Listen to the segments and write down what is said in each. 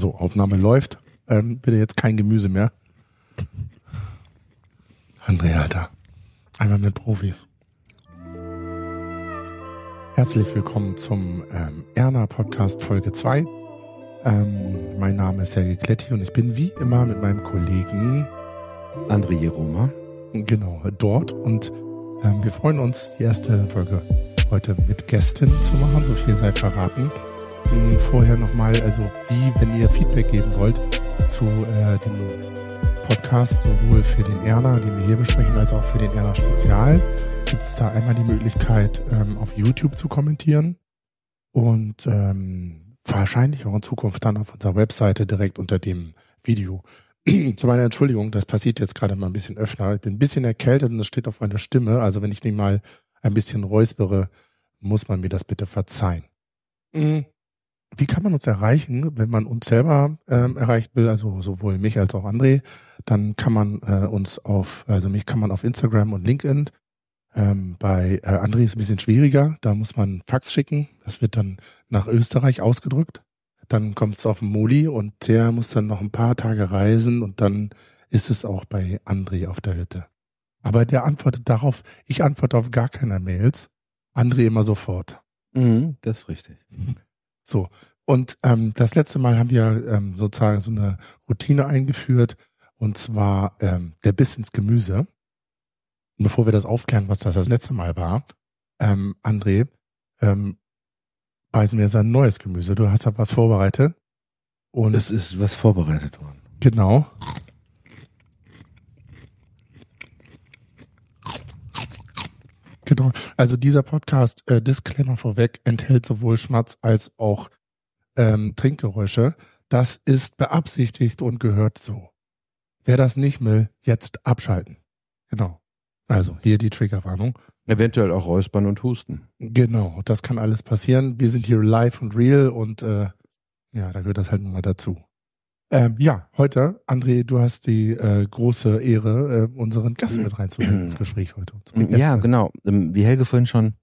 So, Aufnahme läuft. Ähm, bitte jetzt kein Gemüse mehr. André, Alter. Einmal mit Profis. Herzlich willkommen zum ähm, Erna Podcast Folge 2. Ähm, mein Name ist Sergei Kletti und ich bin wie immer mit meinem Kollegen André Jeroma. Genau, dort. Und ähm, wir freuen uns, die erste Folge heute mit Gästen zu machen. So viel sei verraten. Hm, vorher nochmal, also wie, wenn ihr Feedback geben wollt zu äh, dem Podcast, sowohl für den Erna, den wir hier besprechen, als auch für den Erna Spezial, gibt es da einmal die Möglichkeit, ähm, auf YouTube zu kommentieren und ähm, wahrscheinlich auch in Zukunft dann auf unserer Webseite direkt unter dem Video. zu meiner Entschuldigung, das passiert jetzt gerade mal ein bisschen öfter. Ich bin ein bisschen erkältet und das steht auf meiner Stimme. Also wenn ich nicht mal ein bisschen räuspere, muss man mir das bitte verzeihen. Mhm. Wie kann man uns erreichen, wenn man uns selber ähm, erreichen will, also sowohl mich als auch André, dann kann man äh, uns auf, also mich kann man auf Instagram und LinkedIn. Ähm, bei äh, André ist es ein bisschen schwieriger, da muss man Fax schicken, das wird dann nach Österreich ausgedrückt. Dann kommt es auf den Moli und der muss dann noch ein paar Tage reisen und dann ist es auch bei André auf der Hütte. Aber der antwortet darauf, ich antworte auf gar keine Mails, André immer sofort. Mhm, das ist richtig. So. Und ähm, das letzte Mal haben wir ähm, sozusagen so eine Routine eingeführt, und zwar ähm, der Biss ins Gemüse. Und bevor wir das aufklären, was das das letzte Mal war, ähm, André, ähm, beißen wir jetzt ein neues Gemüse. Du hast da was vorbereitet. Und es ist was vorbereitet worden. Genau. Genau. Also dieser Podcast, äh, Disclaimer vorweg, enthält sowohl Schmatz als auch ähm, Trinkgeräusche. Das ist beabsichtigt und gehört so. Wer das nicht will, jetzt abschalten. Genau. Also hier die Triggerwarnung. Eventuell auch räuspern und husten. Genau, das kann alles passieren. Wir sind hier live und real und äh, ja, da gehört das halt mal dazu. Ähm, ja, heute, André, du hast die äh, große Ehre, äh, unseren Gast mit reinzunehmen ins Gespräch heute. Ja, genau. Ähm, wie Helge vorhin schon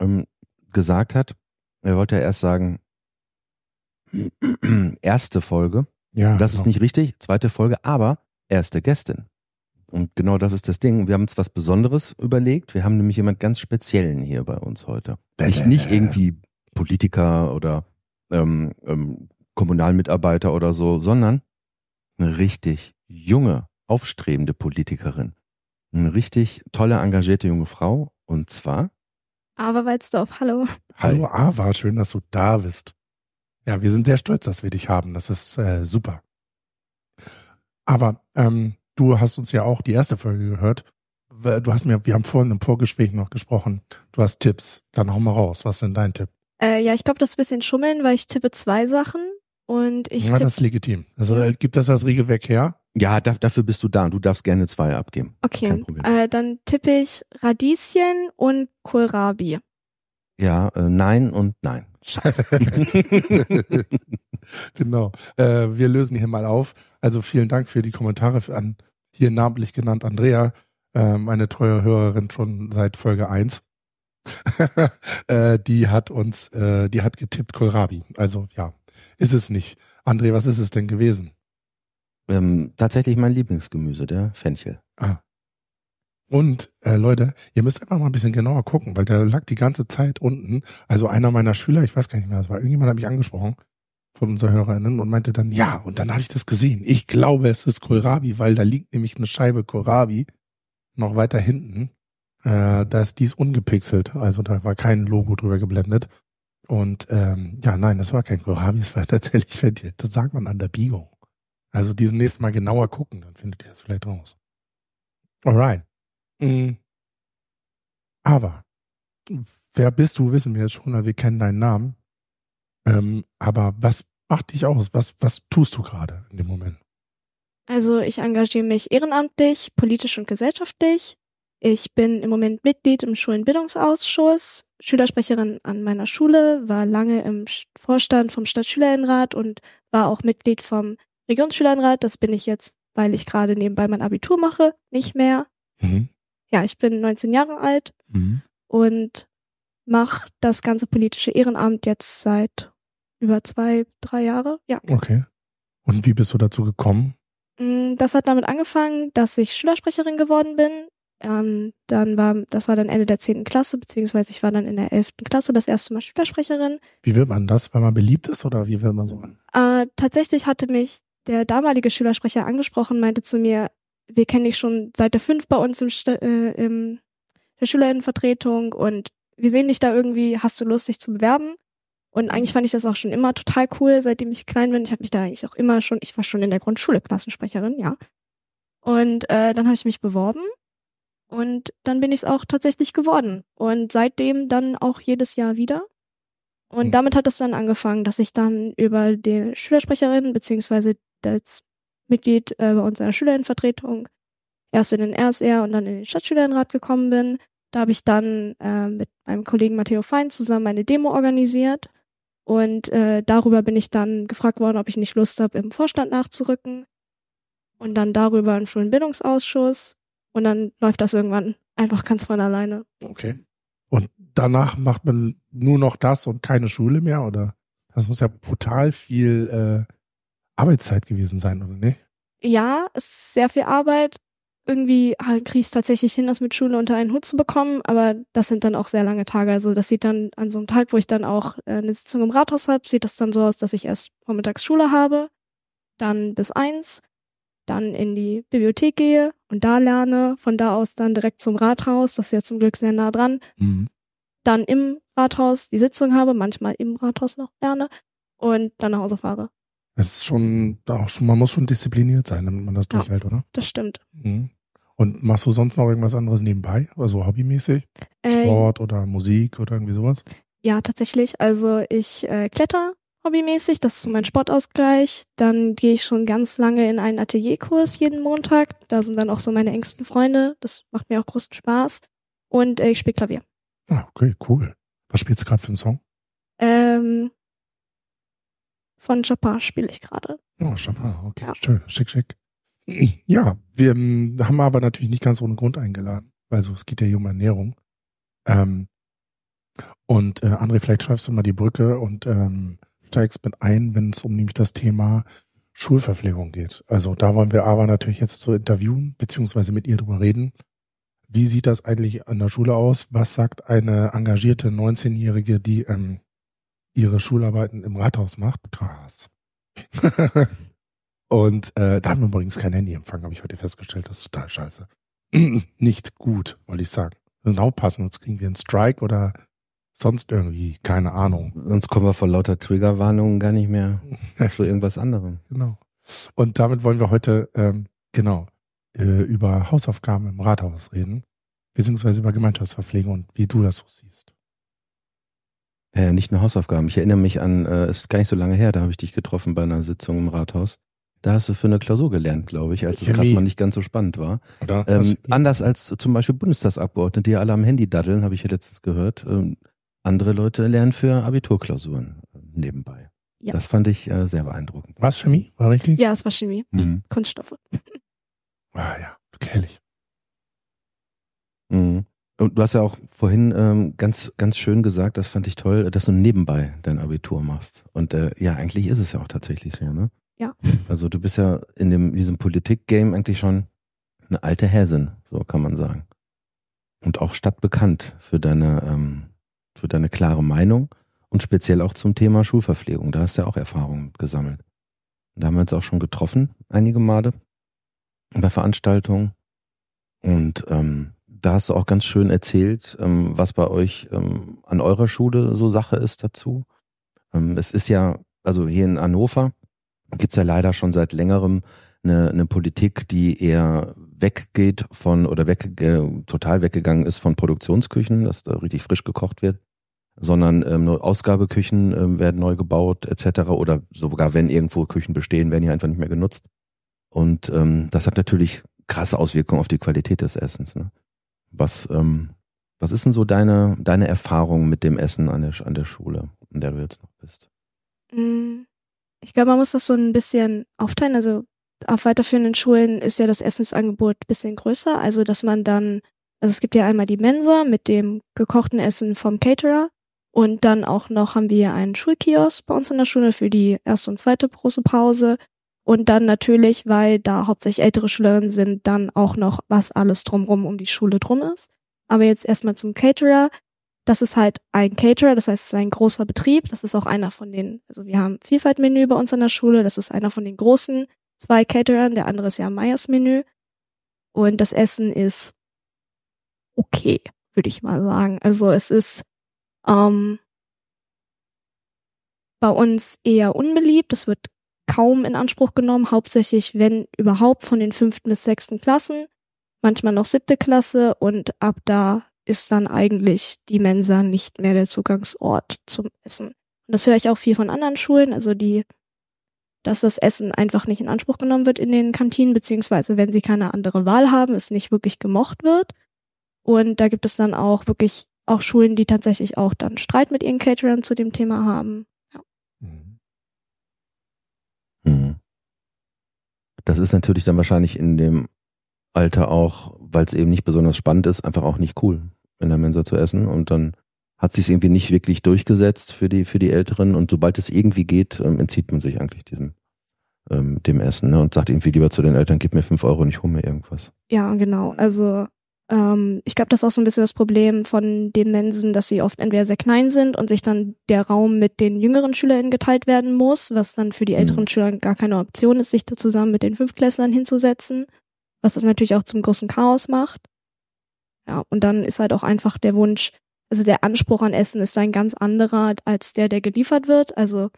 ähm, gesagt hat, er wollte ja erst sagen, erste Folge. Ja, das genau. ist nicht richtig, zweite Folge, aber erste Gästin. Und genau das ist das Ding. Wir haben uns was Besonderes überlegt. Wir haben nämlich jemand ganz Speziellen hier bei uns heute. Nicht, nicht irgendwie Politiker oder ähm, ähm, Kommunalmitarbeiter oder so, sondern eine richtig junge, aufstrebende Politikerin. Eine richtig tolle, engagierte junge Frau. Und zwar Ava Walzdorf, hallo. Hallo Ava, schön, dass du da bist. Ja, wir sind sehr stolz, dass wir dich haben. Das ist äh, super. Aber ähm, du hast uns ja auch die erste Folge gehört. Du hast mir, wir haben vorhin im Vorgespräch noch gesprochen. Du hast Tipps. Dann hau mal raus. Was ist denn dein Tipp? Äh, ja, ich glaube, das ist ein bisschen schummeln, weil ich tippe zwei Sachen. Und ich ja, das ist legitim. Also gibt das das Regelwerk her? Ja, da, dafür bist du da und du darfst gerne zwei abgeben. Okay, äh, dann tippe ich Radieschen und Kohlrabi. Ja, äh, nein und nein. Scheiße. genau. Äh, wir lösen hier mal auf. Also vielen Dank für die Kommentare an hier namentlich genannt Andrea, äh, meine treue Hörerin schon seit Folge 1. äh, die hat uns, äh, die hat getippt Kohlrabi. Also ja, ist es nicht. André, was ist es denn gewesen? Ähm, tatsächlich mein Lieblingsgemüse, der Fenchel. Ah. Und äh, Leute, ihr müsst einfach mal ein bisschen genauer gucken, weil der lag die ganze Zeit unten. Also einer meiner Schüler, ich weiß gar nicht mehr, das war irgendjemand hat mich angesprochen von unseren HörerInnen und meinte dann, ja, und dann habe ich das gesehen. Ich glaube, es ist Kohlrabi, weil da liegt nämlich eine Scheibe Kohlrabi noch weiter hinten. Äh, da ist dies ungepixelt, also da war kein Logo drüber geblendet. Und ähm, ja, nein, das war kein Kohlrabi, es war tatsächlich Fenchel. Das sagt man an der Biegung. Also diesen nächsten Mal genauer gucken, dann findet ihr es vielleicht raus. Alright. Mhm. Aber wer bist du, wissen wir jetzt schon, weil wir kennen deinen Namen. Ähm, aber was macht dich aus? Was, was tust du gerade in dem Moment? Also ich engagiere mich ehrenamtlich, politisch und gesellschaftlich. Ich bin im Moment Mitglied im Schulenbildungsausschuss, Schülersprecherin an meiner Schule, war lange im Vorstand vom Stadtschülerinnenrat und war auch Mitglied vom Regionsschülerinnenrat. Das bin ich jetzt, weil ich gerade nebenbei mein Abitur mache, nicht mehr. Mhm. Ja, ich bin 19 Jahre alt mhm. und mache das ganze politische Ehrenamt jetzt seit über zwei, drei Jahre. Ja. Okay. Und wie bist du dazu gekommen? Mm, das hat damit angefangen, dass ich Schülersprecherin geworden bin. Ähm, dann war, das war dann Ende der zehnten Klasse, beziehungsweise ich war dann in der elften Klasse das erste Mal Schülersprecherin. Wie wird man das, wenn man beliebt ist oder wie wird man so? Äh, tatsächlich hatte mich der damalige Schülersprecher angesprochen, meinte zu mir, wir kennen dich schon seit der fünf bei uns im, äh, im der Schülerinnenvertretung und wir sehen dich da irgendwie, hast du Lust, dich zu bewerben? Und eigentlich fand ich das auch schon immer total cool, seitdem ich klein bin. Ich habe mich da eigentlich auch immer schon, ich war schon in der Grundschule Klassensprecherin, ja. Und äh, dann habe ich mich beworben und dann bin ich es auch tatsächlich geworden. Und seitdem dann auch jedes Jahr wieder. Und mhm. damit hat es dann angefangen, dass ich dann über die Schülersprecherin beziehungsweise als Mitglied äh, bei unserer Schülerinnenvertretung erst in den RSR und dann in den Stadtschülerinnenrat gekommen bin. Da habe ich dann äh, mit meinem Kollegen Matteo Fein zusammen eine Demo organisiert und äh, darüber bin ich dann gefragt worden, ob ich nicht Lust habe, im Vorstand nachzurücken. Und dann darüber einen Schulenbildungsausschuss. Und dann läuft das irgendwann einfach ganz von alleine. Okay. Und danach macht man nur noch das und keine Schule mehr, oder? Das muss ja brutal viel äh, Arbeitszeit gewesen sein, oder nicht? Ja, es ist sehr viel Arbeit, irgendwie halt kriege ich es tatsächlich hin, das mit Schule unter einen Hut zu bekommen, aber das sind dann auch sehr lange Tage. Also das sieht dann an so einem Tag, wo ich dann auch äh, eine Sitzung im Rathaus habe, sieht das dann so aus, dass ich erst vormittags Schule habe, dann bis eins, dann in die Bibliothek gehe und da lerne, von da aus dann direkt zum Rathaus, das ist ja zum Glück sehr nah dran, mhm. dann im Rathaus die Sitzung habe, manchmal im Rathaus noch lerne und dann nach Hause fahre. Das ist schon, auch schon, man muss schon diszipliniert sein, damit man das ja, durchhält, oder? Das stimmt. Mhm. Und machst du sonst noch irgendwas anderes nebenbei? Also hobbymäßig? Äh, Sport oder Musik oder irgendwie sowas? Ja, tatsächlich. Also ich äh, kletter hobbymäßig, das ist so mein Sportausgleich. Dann gehe ich schon ganz lange in einen Atelierkurs jeden Montag. Da sind dann auch so meine engsten Freunde. Das macht mir auch großen Spaß. Und äh, ich spiele Klavier. Ah, okay, cool. Was spielst du gerade für einen Song? Ähm, von Chopin spiele ich gerade. Oh, Chopin, okay, ja. schön, schick, schick. Ja, wir ähm, haben aber natürlich nicht ganz ohne Grund eingeladen. Also es geht ja hier um Ernährung. Ähm, und äh, André, vielleicht schreibst du mal die Brücke und ähm, steigst mit ein, wenn es um nämlich das Thema Schulverpflegung geht. Also da wollen wir aber natürlich jetzt zu interviewen, beziehungsweise mit ihr drüber reden. Wie sieht das eigentlich an der Schule aus? Was sagt eine engagierte 19-Jährige, die ähm, ihre Schularbeiten im Rathaus macht. Krass. und äh, da haben wir übrigens kein Handyempfang, habe ich heute festgestellt. Das ist total scheiße. Nicht gut, wollte ich sagen. Wir müssen aufpassen, sonst kriegen wir einen Strike oder sonst irgendwie, keine Ahnung. Sonst kommen wir vor lauter Triggerwarnungen gar nicht mehr zu irgendwas anderem. Genau. Und damit wollen wir heute, ähm, genau, äh, über Hausaufgaben im Rathaus reden, beziehungsweise über Gemeinschaftsverpflegung und wie du das so siehst. Äh, nicht nur Hausaufgaben. Ich erinnere mich an, äh, es ist gar nicht so lange her, da habe ich dich getroffen bei einer Sitzung im Rathaus. Da hast du für eine Klausur gelernt, glaube ich, als es gerade mal nicht ganz so spannend war. Oder? Ähm, anders als zum Beispiel Bundestagsabgeordnete, die alle am Handy daddeln, habe ich ja letztens gehört. Ähm, andere Leute lernen für Abiturklausuren äh, nebenbei. Ja. Das fand ich äh, sehr beeindruckend. Was Chemie? War richtig? Ja, es war Chemie. Mhm. Kunststoffe. Ah ja, herrlich. Mhm. Und du hast ja auch vorhin ähm, ganz, ganz schön gesagt, das fand ich toll, dass du nebenbei dein Abitur machst. Und äh, ja, eigentlich ist es ja auch tatsächlich so, ne? Ja. Also du bist ja in dem, diesem Politik-Game eigentlich schon eine alte Häsin, so kann man sagen. Und auch stadtbekannt für deine, ähm, für deine klare Meinung und speziell auch zum Thema Schulverpflegung. Da hast du ja auch Erfahrungen gesammelt. Da haben wir uns auch schon getroffen, einige Male bei Veranstaltungen. Und ähm, da hast du auch ganz schön erzählt, ähm, was bei euch ähm, an eurer Schule so Sache ist dazu. Ähm, es ist ja, also hier in Hannover gibt's ja leider schon seit längerem eine, eine Politik, die eher weggeht von oder weg, äh, total weggegangen ist von Produktionsküchen, dass da richtig frisch gekocht wird, sondern ähm, nur Ausgabeküchen ähm, werden neu gebaut etc. Oder sogar wenn irgendwo Küchen bestehen, werden die einfach nicht mehr genutzt. Und ähm, das hat natürlich krasse Auswirkungen auf die Qualität des Essens. Ne? Was, ähm, was ist denn so deine, deine Erfahrung mit dem Essen an der, an der Schule, in der du jetzt noch bist? Mm, ich glaube, man muss das so ein bisschen aufteilen. Also auf weiterführenden Schulen ist ja das Essensangebot ein bisschen größer. Also, dass man dann, also es gibt ja einmal die Mensa mit dem gekochten Essen vom Caterer. Und dann auch noch haben wir einen Schulkiosk bei uns in der Schule für die erste und zweite große Pause. Und dann natürlich, weil da hauptsächlich ältere Schülerinnen sind, dann auch noch, was alles drumrum um die Schule drum ist. Aber jetzt erstmal zum Caterer. Das ist halt ein Caterer, das heißt, es ist ein großer Betrieb. Das ist auch einer von den, also wir haben Vielfaltmenü bei uns an der Schule. Das ist einer von den großen zwei Caterern. Der andere ist ja Meyers Menü. Und das Essen ist okay, würde ich mal sagen. Also es ist ähm, bei uns eher unbeliebt. Es wird kaum in Anspruch genommen, hauptsächlich, wenn überhaupt, von den fünften bis sechsten Klassen, manchmal noch siebte Klasse und ab da ist dann eigentlich die Mensa nicht mehr der Zugangsort zum Essen. Und das höre ich auch viel von anderen Schulen, also die, dass das Essen einfach nicht in Anspruch genommen wird in den Kantinen, beziehungsweise wenn sie keine andere Wahl haben, es nicht wirklich gemocht wird. Und da gibt es dann auch wirklich auch Schulen, die tatsächlich auch dann Streit mit ihren Caterern zu dem Thema haben. Ja. Mhm. Mhm. Das ist natürlich dann wahrscheinlich in dem Alter auch, weil es eben nicht besonders spannend ist, einfach auch nicht cool, in der Mensa zu essen. Und dann hat sich irgendwie nicht wirklich durchgesetzt für die für die Älteren. Und sobald es irgendwie geht, ähm, entzieht man sich eigentlich diesem ähm, dem Essen ne? und sagt irgendwie lieber zu den Eltern, gib mir fünf Euro und ich hole mir irgendwas. Ja, genau. Also ähm, ich glaube, das ist auch so ein bisschen das Problem von den Mensen, dass sie oft entweder sehr klein sind und sich dann der Raum mit den jüngeren SchülerInnen geteilt werden muss, was dann für die älteren mhm. Schüler gar keine Option ist, sich da zusammen mit den Fünftklässlern hinzusetzen, was das natürlich auch zum großen Chaos macht. Ja, und dann ist halt auch einfach der Wunsch, also der Anspruch an Essen ist ein ganz anderer als der, der geliefert wird. Also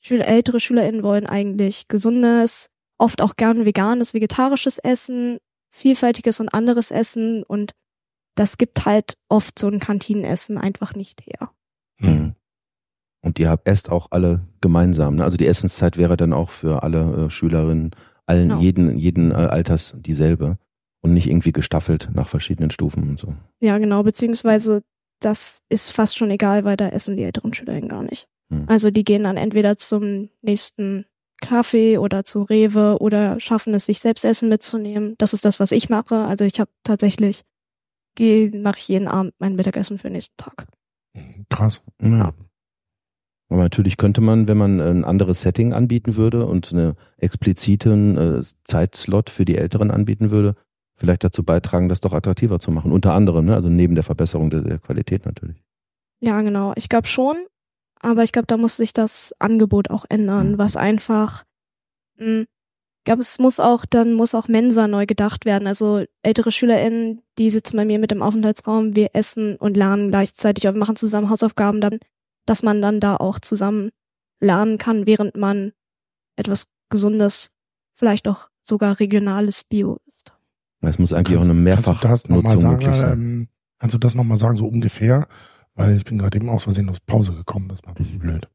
Schüler, ältere SchülerInnen wollen eigentlich gesundes, oft auch gern veganes, vegetarisches Essen, vielfältiges und anderes Essen und das gibt halt oft so ein Kantinenessen einfach nicht her. Hm. Und ihr habt esst auch alle gemeinsam, ne? Also die Essenszeit wäre dann auch für alle äh, Schülerinnen, allen, genau. jeden, jeden äh, Alters dieselbe und nicht irgendwie gestaffelt nach verschiedenen Stufen und so. Ja, genau, beziehungsweise das ist fast schon egal, weil da essen die älteren Schülerinnen gar nicht. Hm. Also die gehen dann entweder zum nächsten Kaffee oder zu Rewe oder schaffen es, sich selbst Essen mitzunehmen. Das ist das, was ich mache. Also ich habe tatsächlich, mache ich jeden Abend mein Mittagessen für den nächsten Tag. Krass. Ja. Aber natürlich könnte man, wenn man ein anderes Setting anbieten würde und eine expliziten äh, Zeitslot für die Älteren anbieten würde, vielleicht dazu beitragen, das doch attraktiver zu machen. Unter anderem, ne? also neben der Verbesserung der, der Qualität natürlich. Ja, genau. Ich glaube schon aber ich glaube, da muss sich das Angebot auch ändern, mhm. was einfach, mh, hm, ich glaube, es muss auch, dann muss auch Mensa neu gedacht werden. Also ältere SchülerInnen, die sitzen bei mir mit im Aufenthaltsraum, wir essen und lernen gleichzeitig, wir machen zusammen Hausaufgaben dann, dass man dann da auch zusammen lernen kann, während man etwas Gesundes, vielleicht auch sogar regionales Bio ist. Es muss eigentlich kannst, auch eine Mehrfachnutzung möglich sein. Ähm, kannst du das nochmal sagen, so ungefähr? Weil ich bin gerade eben aus Versehen aus Pause gekommen, das war ein bisschen blöd.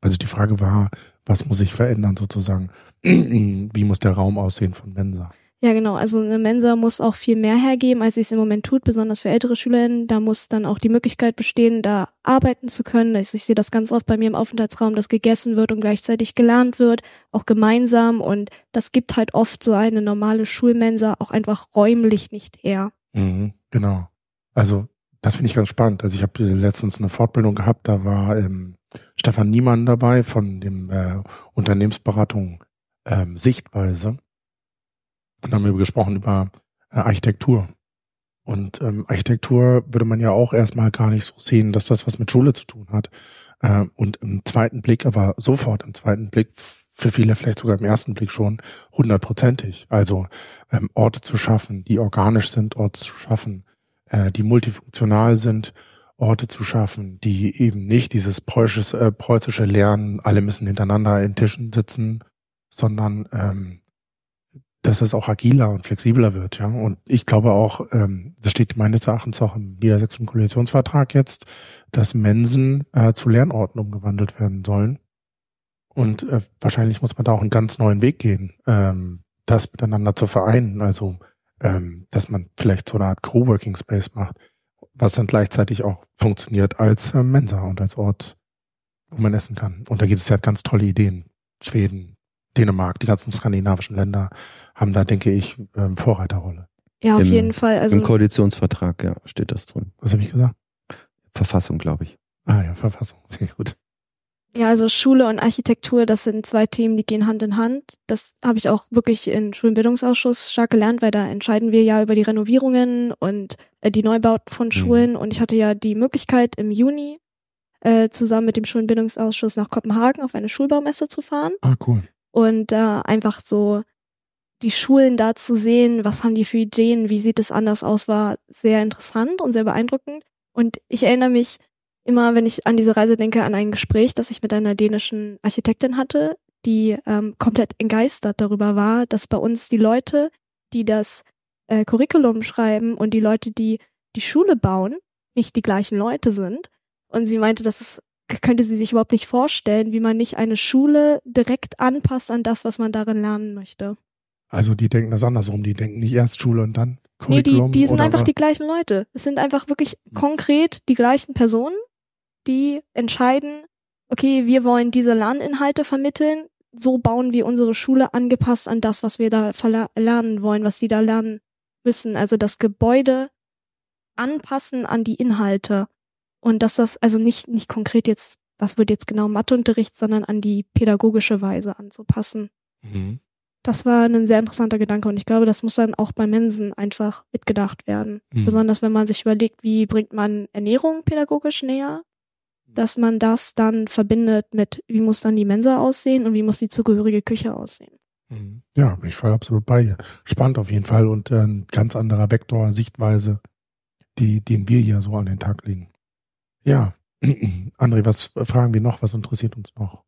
Also die Frage war, was muss sich verändern sozusagen? Wie muss der Raum aussehen von Mensa? Ja, genau. Also eine Mensa muss auch viel mehr hergeben, als sie es im Moment tut, besonders für ältere Schülerinnen. Da muss dann auch die Möglichkeit bestehen, da arbeiten zu können. Ich, ich sehe das ganz oft bei mir im Aufenthaltsraum, dass gegessen wird und gleichzeitig gelernt wird, auch gemeinsam. Und das gibt halt oft so eine normale Schulmensa auch einfach räumlich nicht her. Mhm, genau. Also das finde ich ganz spannend. Also ich habe letztens eine Fortbildung gehabt, da war ähm, Stefan Niemann dabei von dem äh, Unternehmensberatung ähm, Sichtweise und haben wir gesprochen über äh, Architektur. Und ähm, Architektur würde man ja auch erstmal gar nicht so sehen, dass das was mit Schule zu tun hat. Äh, und im zweiten Blick, aber sofort im zweiten Blick, für viele vielleicht sogar im ersten Blick schon hundertprozentig. Also ähm, Orte zu schaffen, die organisch sind, Orte zu schaffen, äh, die multifunktional sind, Orte zu schaffen, die eben nicht dieses preußische, äh, preußische Lernen, alle müssen hintereinander in Tischen sitzen, sondern ähm, dass es auch agiler und flexibler wird, ja. Und ich glaube auch, ähm, das steht meines Erachtens auch im niedersächsischen Koalitionsvertrag jetzt, dass Mensen äh, zu Lernorten umgewandelt werden sollen. Und äh, wahrscheinlich muss man da auch einen ganz neuen Weg gehen, ähm, das miteinander zu vereinen. Also ähm, dass man vielleicht so eine Art Coworking Space macht, was dann gleichzeitig auch funktioniert als äh, Mensa und als Ort, wo man essen kann. Und da gibt es ja ganz tolle Ideen. Schweden, Dänemark, die ganzen skandinavischen Länder haben da, denke ich, ähm, Vorreiterrolle. Ja, auf Im, jeden Fall. Also Im Koalitionsvertrag, ja, steht das drin. Was habe ich gesagt? Verfassung, glaube ich. Ah ja, Verfassung, sehr gut. Ja, also Schule und Architektur, das sind zwei Themen, die gehen Hand in Hand. Das habe ich auch wirklich in Schulenbildungsausschuss stark gelernt, weil da entscheiden wir ja über die Renovierungen und äh, die Neubauten von mhm. Schulen. Und ich hatte ja die Möglichkeit im Juni äh, zusammen mit dem Schulenbildungsausschuss nach Kopenhagen auf eine Schulbaumesse zu fahren. Ah, cool. Und äh, einfach so die Schulen da zu sehen, was haben die für Ideen, wie sieht es anders aus, war sehr interessant und sehr beeindruckend. Und ich erinnere mich immer, wenn ich an diese Reise denke, an ein Gespräch, das ich mit einer dänischen Architektin hatte, die ähm, komplett entgeistert darüber war, dass bei uns die Leute, die das äh, Curriculum schreiben und die Leute, die die Schule bauen, nicht die gleichen Leute sind. Und sie meinte, dass es könnte sie sich überhaupt nicht vorstellen, wie man nicht eine Schule direkt anpasst an das, was man darin lernen möchte. Also die denken das andersrum, die denken nicht erst Schule und dann Curriculum. Nee, die, die sind einfach die gleichen Leute. Es sind einfach wirklich konkret die gleichen Personen, die entscheiden, okay, wir wollen diese Lerninhalte vermitteln, so bauen wir unsere Schule angepasst an das, was wir da lernen wollen, was die da lernen müssen. Also das Gebäude anpassen an die Inhalte. Und dass das also nicht, nicht konkret jetzt, was wird jetzt genau Matheunterricht, sondern an die pädagogische Weise anzupassen. Mhm. Das war ein sehr interessanter Gedanke und ich glaube, das muss dann auch bei Mensen einfach mitgedacht werden. Mhm. Besonders wenn man sich überlegt, wie bringt man Ernährung pädagogisch näher, dass man das dann verbindet mit, wie muss dann die Mensa aussehen und wie muss die zugehörige Küche aussehen. Mhm. Ja, bin ich voll absolut bei ihr. Spannend auf jeden Fall und äh, ein ganz anderer Vektor, Sichtweise, die, den wir hier so an den Tag legen. Ja, André, was fragen wir noch? Was interessiert uns noch?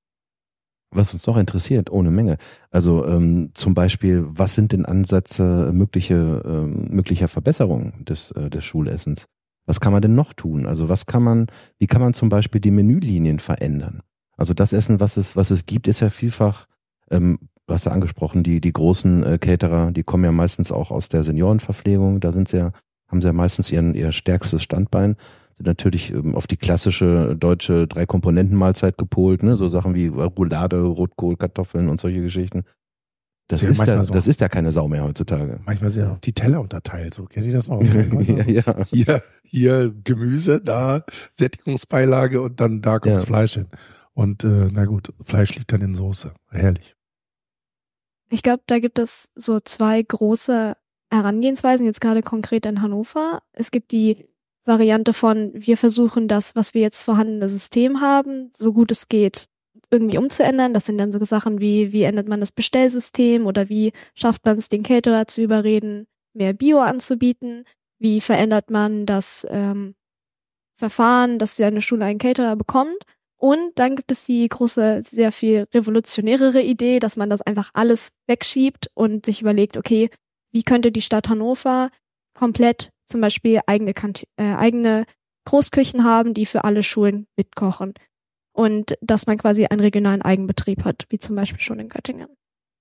Was uns noch interessiert, ohne Menge. Also ähm, zum Beispiel, was sind denn Ansätze mögliche, ähm, möglicher Verbesserungen des, äh, des Schulessens? Was kann man denn noch tun? Also was kann man, wie kann man zum Beispiel die Menülinien verändern? Also das Essen, was es, was es gibt, ist ja vielfach, ähm, du hast ja angesprochen, die, die großen äh, Caterer, die kommen ja meistens auch aus der Seniorenverpflegung, da sind sie ja, haben sie ja meistens ihren, ihr stärkstes Standbein sind natürlich ähm, auf die klassische deutsche Drei-Komponenten-Mahlzeit gepolt, ne? so Sachen wie Roulade, Rotkohl, Kartoffeln und solche Geschichten. Das, ja, ist, ja, so das ist ja keine Sau mehr heutzutage. Manchmal sind ja die Teller unterteilt, so kennt ihr das auch? ja, ja. Hier, hier Gemüse, da Sättigungsbeilage und dann da kommt das Fleisch hin. Und äh, na gut, Fleisch liegt dann in Soße. Herrlich. Ich glaube, da gibt es so zwei große Herangehensweisen, jetzt gerade konkret in Hannover. Es gibt die Variante von, wir versuchen das, was wir jetzt vorhandene System haben, so gut es geht, irgendwie umzuändern. Das sind dann so Sachen wie, wie ändert man das Bestellsystem oder wie schafft man es, den Caterer zu überreden, mehr Bio anzubieten? Wie verändert man das ähm, Verfahren, dass eine Schule einen Caterer bekommt? Und dann gibt es die große, sehr viel revolutionärere Idee, dass man das einfach alles wegschiebt und sich überlegt, okay, wie könnte die Stadt Hannover komplett zum Beispiel eigene, Kant äh, eigene Großküchen haben, die für alle Schulen mitkochen. Und dass man quasi einen regionalen Eigenbetrieb hat, wie zum Beispiel schon in Göttingen.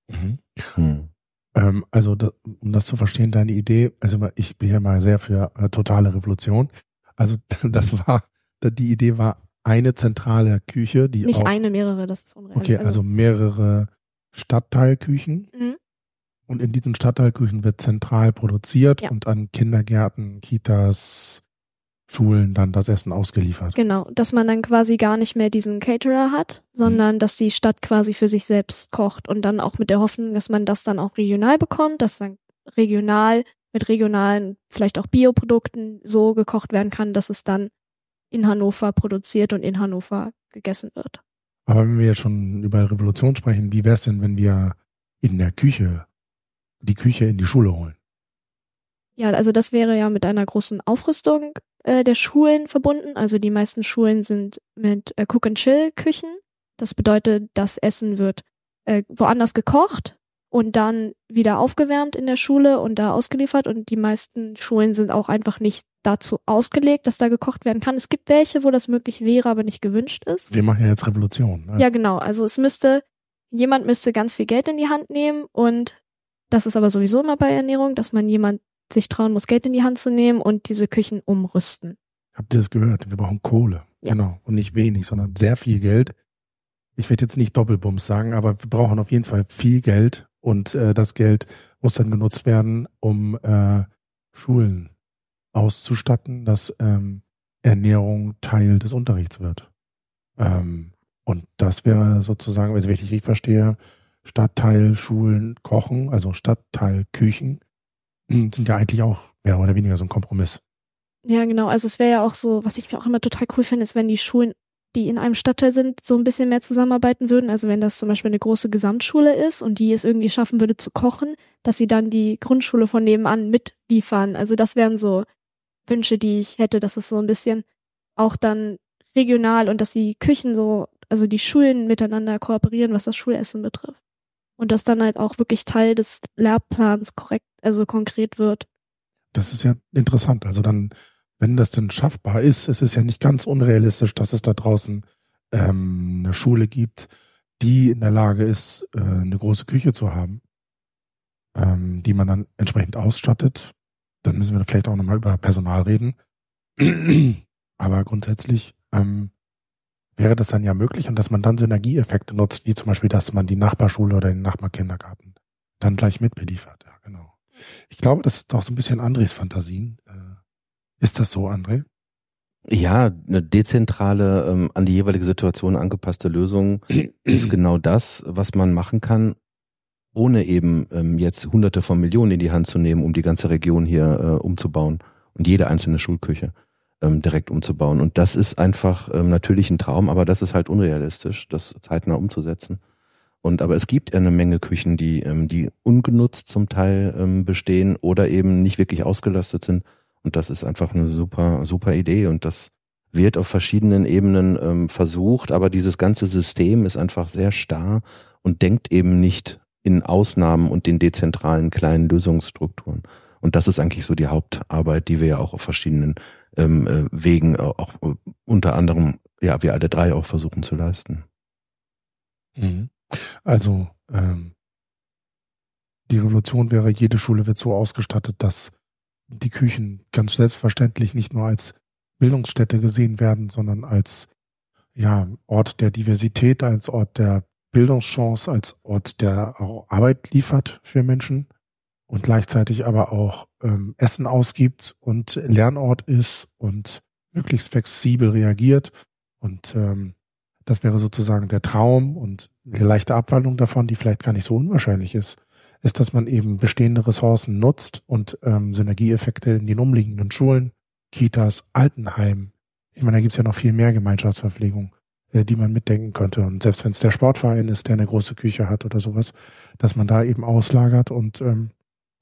Mhm. Hm. Ähm, also, da, um das zu verstehen, deine Idee, also ich bin ja mal sehr für äh, totale Revolution. Also das war, die Idee war eine zentrale Küche, die Nicht auch, eine, mehrere, das ist unrealistisch. Okay, also, also mehrere Stadtteilküchen. Mhm. Und in diesen Stadtteilküchen wird zentral produziert ja. und an Kindergärten, Kitas, Schulen dann das Essen ausgeliefert. Genau, dass man dann quasi gar nicht mehr diesen Caterer hat, sondern mhm. dass die Stadt quasi für sich selbst kocht und dann auch mit der Hoffnung, dass man das dann auch regional bekommt, dass dann regional mit regionalen, vielleicht auch Bioprodukten so gekocht werden kann, dass es dann in Hannover produziert und in Hannover gegessen wird. Aber wenn wir jetzt schon über Revolution sprechen, wie wäre es denn, wenn wir in der Küche die Küche in die Schule holen. Ja, also das wäre ja mit einer großen Aufrüstung äh, der Schulen verbunden. Also die meisten Schulen sind mit äh, Cook-and-Chill-Küchen. Das bedeutet, das Essen wird äh, woanders gekocht und dann wieder aufgewärmt in der Schule und da ausgeliefert. Und die meisten Schulen sind auch einfach nicht dazu ausgelegt, dass da gekocht werden kann. Es gibt welche, wo das möglich wäre, aber nicht gewünscht ist. Wir machen ja jetzt Revolution. Ne? Ja, genau. Also es müsste, jemand müsste ganz viel Geld in die Hand nehmen und das ist aber sowieso immer bei Ernährung, dass man jemand sich trauen muss, Geld in die Hand zu nehmen und diese Küchen umrüsten. Habt ihr das gehört? Wir brauchen Kohle. Ja. Genau. Und nicht wenig, sondern sehr viel Geld. Ich werde jetzt nicht Doppelbums sagen, aber wir brauchen auf jeden Fall viel Geld und äh, das Geld muss dann genutzt werden, um äh, Schulen auszustatten, dass ähm, Ernährung Teil des Unterrichts wird. Ähm, Und das wäre sozusagen, wenn ich richtig verstehe, Stadtteil Schulen kochen, also Stadtteil Küchen, sind ja eigentlich auch mehr oder weniger so ein Kompromiss. Ja, genau. Also es wäre ja auch so, was ich auch immer total cool finde, ist, wenn die Schulen, die in einem Stadtteil sind, so ein bisschen mehr zusammenarbeiten würden. Also wenn das zum Beispiel eine große Gesamtschule ist und die es irgendwie schaffen würde zu kochen, dass sie dann die Grundschule von nebenan mitliefern. Also das wären so Wünsche, die ich hätte, dass es so ein bisschen auch dann regional und dass die Küchen so, also die Schulen miteinander kooperieren, was das Schulessen betrifft. Und das dann halt auch wirklich Teil des Lehrplans korrekt, also konkret wird. Das ist ja interessant. Also dann, wenn das denn schaffbar ist, es ist ja nicht ganz unrealistisch, dass es da draußen ähm, eine Schule gibt, die in der Lage ist, äh, eine große Küche zu haben, ähm, die man dann entsprechend ausstattet. Dann müssen wir vielleicht auch nochmal über Personal reden. Aber grundsätzlich ähm, wäre das dann ja möglich und dass man dann Synergieeffekte nutzt, wie zum Beispiel, dass man die Nachbarschule oder den Nachbarkindergarten dann gleich mitbeliefert. Ja, genau. Ich glaube, das ist doch so ein bisschen Andres Fantasien. Äh, ist das so, André? Ja, eine dezentrale, ähm, an die jeweilige Situation angepasste Lösung ist genau das, was man machen kann, ohne eben ähm, jetzt hunderte von Millionen in die Hand zu nehmen, um die ganze Region hier äh, umzubauen und jede einzelne Schulküche ähm, direkt umzubauen. Und das ist einfach ähm, natürlich ein Traum, aber das ist halt unrealistisch, das zeitnah umzusetzen. Und aber es gibt eine Menge Küchen, die, ähm, die ungenutzt zum Teil ähm, bestehen oder eben nicht wirklich ausgelastet sind. Und das ist einfach eine super, super Idee. Und das wird auf verschiedenen Ebenen ähm, versucht, aber dieses ganze System ist einfach sehr starr und denkt eben nicht in Ausnahmen und den dezentralen kleinen Lösungsstrukturen. Und das ist eigentlich so die Hauptarbeit, die wir ja auch auf verschiedenen ähm, äh, Wegen auch äh, unter anderem, ja, wir alle drei auch versuchen zu leisten. Mhm. Also ähm, die Revolution wäre, jede Schule wird so ausgestattet, dass die Küchen ganz selbstverständlich nicht nur als Bildungsstätte gesehen werden, sondern als ja, Ort der Diversität, als Ort der Bildungschance, als Ort, der auch Arbeit liefert für Menschen und gleichzeitig aber auch ähm, Essen ausgibt und Lernort ist und möglichst flexibel reagiert. Und ähm, das wäre sozusagen der Traum und eine leichte Abwandlung davon, die vielleicht gar nicht so unwahrscheinlich ist, ist, dass man eben bestehende Ressourcen nutzt und ähm, Synergieeffekte in den umliegenden Schulen, Kitas, Altenheimen. Ich meine, da gibt's ja noch viel mehr Gemeinschaftsverpflegung, äh, die man mitdenken könnte. Und selbst wenn es der Sportverein ist, der eine große Küche hat oder sowas, dass man da eben auslagert und ähm,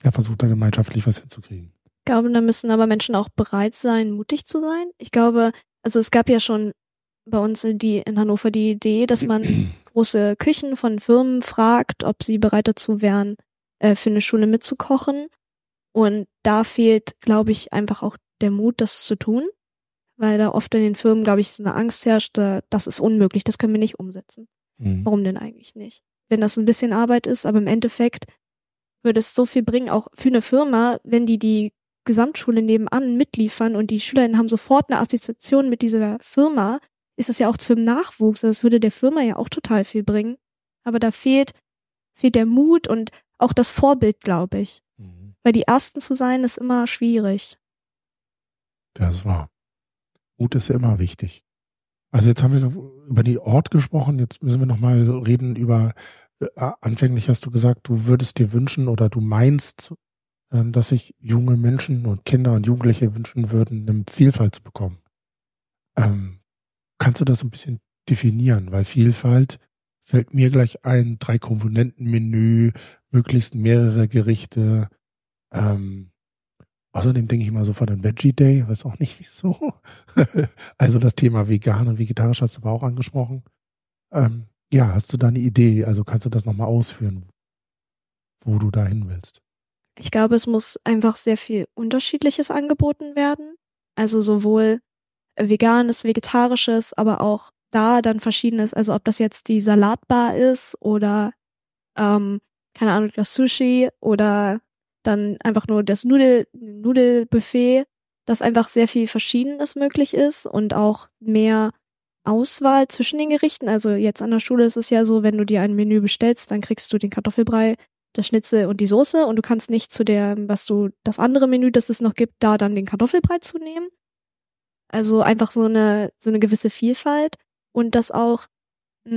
er versucht da gemeinschaftlich was hinzukriegen. Ich glaube, da müssen aber Menschen auch bereit sein, mutig zu sein. Ich glaube, also es gab ja schon bei uns in, die, in Hannover die Idee, dass man große Küchen von Firmen fragt, ob sie bereit dazu wären, äh, für eine Schule mitzukochen. Und da fehlt, glaube ich, einfach auch der Mut, das zu tun, weil da oft in den Firmen, glaube ich, so eine Angst herrscht, das ist unmöglich, das können wir nicht umsetzen. Mhm. Warum denn eigentlich nicht? Wenn das ein bisschen Arbeit ist, aber im Endeffekt würde es so viel bringen, auch für eine Firma, wenn die die Gesamtschule nebenan mitliefern und die Schülerinnen haben sofort eine Assoziation mit dieser Firma, ist das ja auch den Nachwuchs. Das würde der Firma ja auch total viel bringen. Aber da fehlt, fehlt der Mut und auch das Vorbild, glaube ich. Mhm. Weil die Ersten zu sein, ist immer schwierig. Das war. Mut ist ja immer wichtig. Also jetzt haben wir über die Ort gesprochen, jetzt müssen wir nochmal reden über äh, anfänglich hast du gesagt, du würdest dir wünschen oder du meinst, ähm, dass sich junge Menschen und Kinder und Jugendliche wünschen würden, eine Vielfalt zu bekommen. Ähm, kannst du das ein bisschen definieren? Weil Vielfalt fällt mir gleich ein, drei Komponenten-Menü, möglichst mehrere Gerichte. Ähm, außerdem denke ich mal sofort an Veggie Day, weiß auch nicht wieso. also das Thema vegan und vegetarisch hast du aber auch angesprochen. Ähm, ja, hast du da eine Idee? Also kannst du das nochmal ausführen, wo du dahin willst? Ich glaube, es muss einfach sehr viel Unterschiedliches angeboten werden. Also sowohl veganes, vegetarisches, aber auch da dann verschiedenes. Also ob das jetzt die Salatbar ist oder ähm, keine Ahnung, das Sushi oder dann einfach nur das Nudel, Nudelbuffet, dass einfach sehr viel Verschiedenes möglich ist und auch mehr Auswahl zwischen den Gerichten. Also jetzt an der Schule ist es ja so, wenn du dir ein Menü bestellst, dann kriegst du den Kartoffelbrei, das Schnitzel und die Soße und du kannst nicht zu der, was du, das andere Menü, das es noch gibt, da dann den Kartoffelbrei zu nehmen. Also einfach so eine, so eine gewisse Vielfalt und dass auch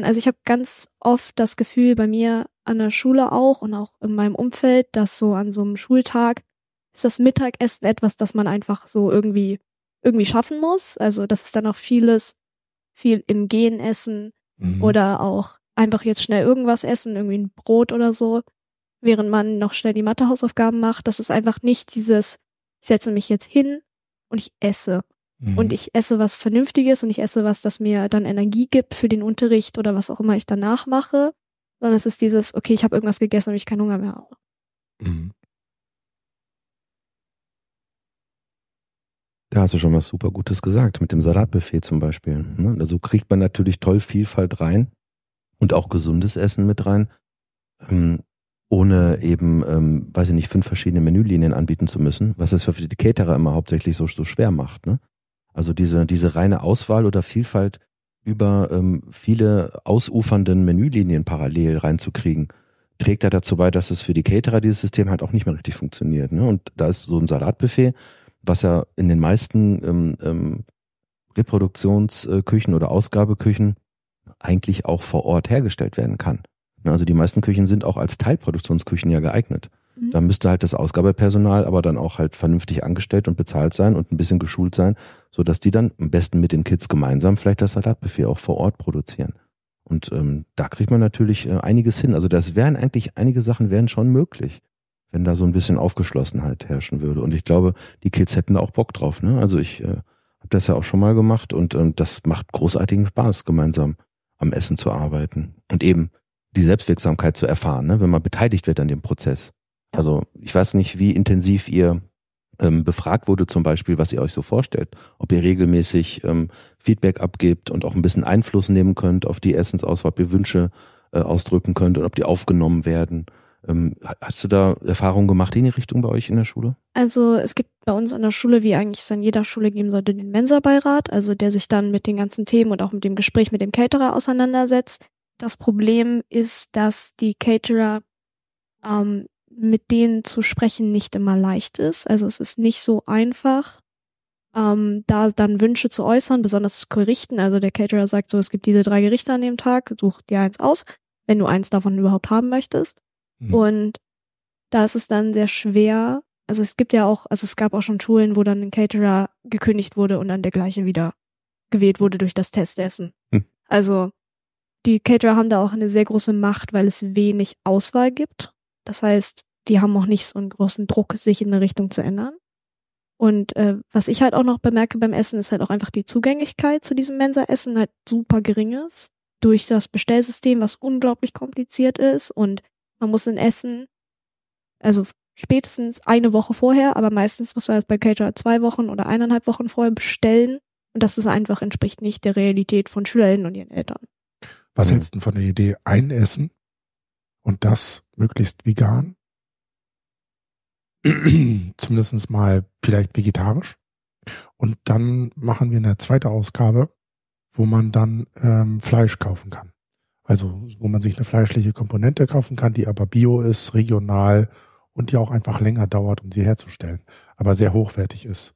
Also ich habe ganz oft das Gefühl bei mir an der Schule auch und auch in meinem Umfeld, dass so an so einem Schultag ist das Mittagessen etwas, das man einfach so irgendwie irgendwie schaffen muss. Also das ist dann auch vieles, viel im Gehen essen mhm. oder auch einfach jetzt schnell irgendwas essen, irgendwie ein Brot oder so, während man noch schnell die Mathehausaufgaben macht. Das ist einfach nicht dieses, ich setze mich jetzt hin und ich esse. Mhm. Und ich esse was Vernünftiges und ich esse was, das mir dann Energie gibt für den Unterricht oder was auch immer ich danach mache. Sondern es ist dieses, okay, ich habe irgendwas gegessen und ich keinen Hunger mehr habe. Mhm. Da hast du schon was super Gutes gesagt, mit dem Salatbuffet zum Beispiel. Ne? Also kriegt man natürlich toll Vielfalt rein und auch gesundes Essen mit rein, ähm, ohne eben, ähm, weiß ich nicht, fünf verschiedene Menülinien anbieten zu müssen, was es für die Caterer immer hauptsächlich so, so schwer macht. Ne? Also diese, diese reine Auswahl oder Vielfalt über ähm, viele ausufernden Menülinien parallel reinzukriegen, trägt ja dazu bei, dass es für die Caterer dieses System halt auch nicht mehr richtig funktioniert. Ne? Und da ist so ein Salatbuffet was ja in den meisten ähm, ähm, Reproduktionsküchen oder Ausgabeküchen eigentlich auch vor Ort hergestellt werden kann. Ne, also die meisten Küchen sind auch als Teilproduktionsküchen ja geeignet. Mhm. Da müsste halt das Ausgabepersonal aber dann auch halt vernünftig angestellt und bezahlt sein und ein bisschen geschult sein, so dass die dann am besten mit den Kids gemeinsam vielleicht das Salatbuffet auch vor Ort produzieren. Und ähm, da kriegt man natürlich äh, einiges hin. Also das wären eigentlich, einige Sachen wären schon möglich wenn da so ein bisschen Aufgeschlossenheit herrschen würde. Und ich glaube, die Kids hätten da auch Bock drauf. Ne? Also ich äh, habe das ja auch schon mal gemacht und äh, das macht großartigen Spaß, gemeinsam am Essen zu arbeiten und eben die Selbstwirksamkeit zu erfahren, ne? wenn man beteiligt wird an dem Prozess. Also ich weiß nicht, wie intensiv ihr ähm, befragt wurde zum Beispiel, was ihr euch so vorstellt, ob ihr regelmäßig ähm, Feedback abgebt und auch ein bisschen Einfluss nehmen könnt auf die Essensauswahl, ob ihr Wünsche äh, ausdrücken könnt und ob die aufgenommen werden ähm, hast du da Erfahrungen gemacht in die Richtung bei euch in der Schule? Also es gibt bei uns an der Schule, wie eigentlich es an jeder Schule geben sollte, den Mensa-Beirat, also der sich dann mit den ganzen Themen und auch mit dem Gespräch mit dem Caterer auseinandersetzt. Das Problem ist, dass die Caterer ähm, mit denen zu sprechen nicht immer leicht ist. Also es ist nicht so einfach, ähm, da dann Wünsche zu äußern, besonders zu richten. Also der Caterer sagt so, es gibt diese drei Gerichte an dem Tag, such dir eins aus, wenn du eins davon überhaupt haben möchtest. Mhm. Und da ist es dann sehr schwer. Also es gibt ja auch, also es gab auch schon Schulen, wo dann ein Caterer gekündigt wurde und dann der gleiche wieder gewählt wurde durch das Testessen. Mhm. Also die Caterer haben da auch eine sehr große Macht, weil es wenig Auswahl gibt. Das heißt, die haben auch nicht so einen großen Druck, sich in eine Richtung zu ändern. Und äh, was ich halt auch noch bemerke beim Essen, ist halt auch einfach die Zugänglichkeit zu diesem Mensa-Essen halt super gering ist. Durch das Bestellsystem, was unglaublich kompliziert ist und man muss ein Essen, also spätestens eine Woche vorher, aber meistens muss man das bei Caterer zwei Wochen oder eineinhalb Wochen vorher bestellen. Und das ist einfach entspricht nicht der Realität von SchülerInnen und ihren Eltern. Was hältst du von der Idee, ein Essen und das möglichst vegan? Zumindest mal vielleicht vegetarisch. Und dann machen wir eine zweite Ausgabe, wo man dann ähm, Fleisch kaufen kann. Also wo man sich eine fleischliche Komponente kaufen kann, die aber bio ist, regional und die auch einfach länger dauert, um sie herzustellen, aber sehr hochwertig ist.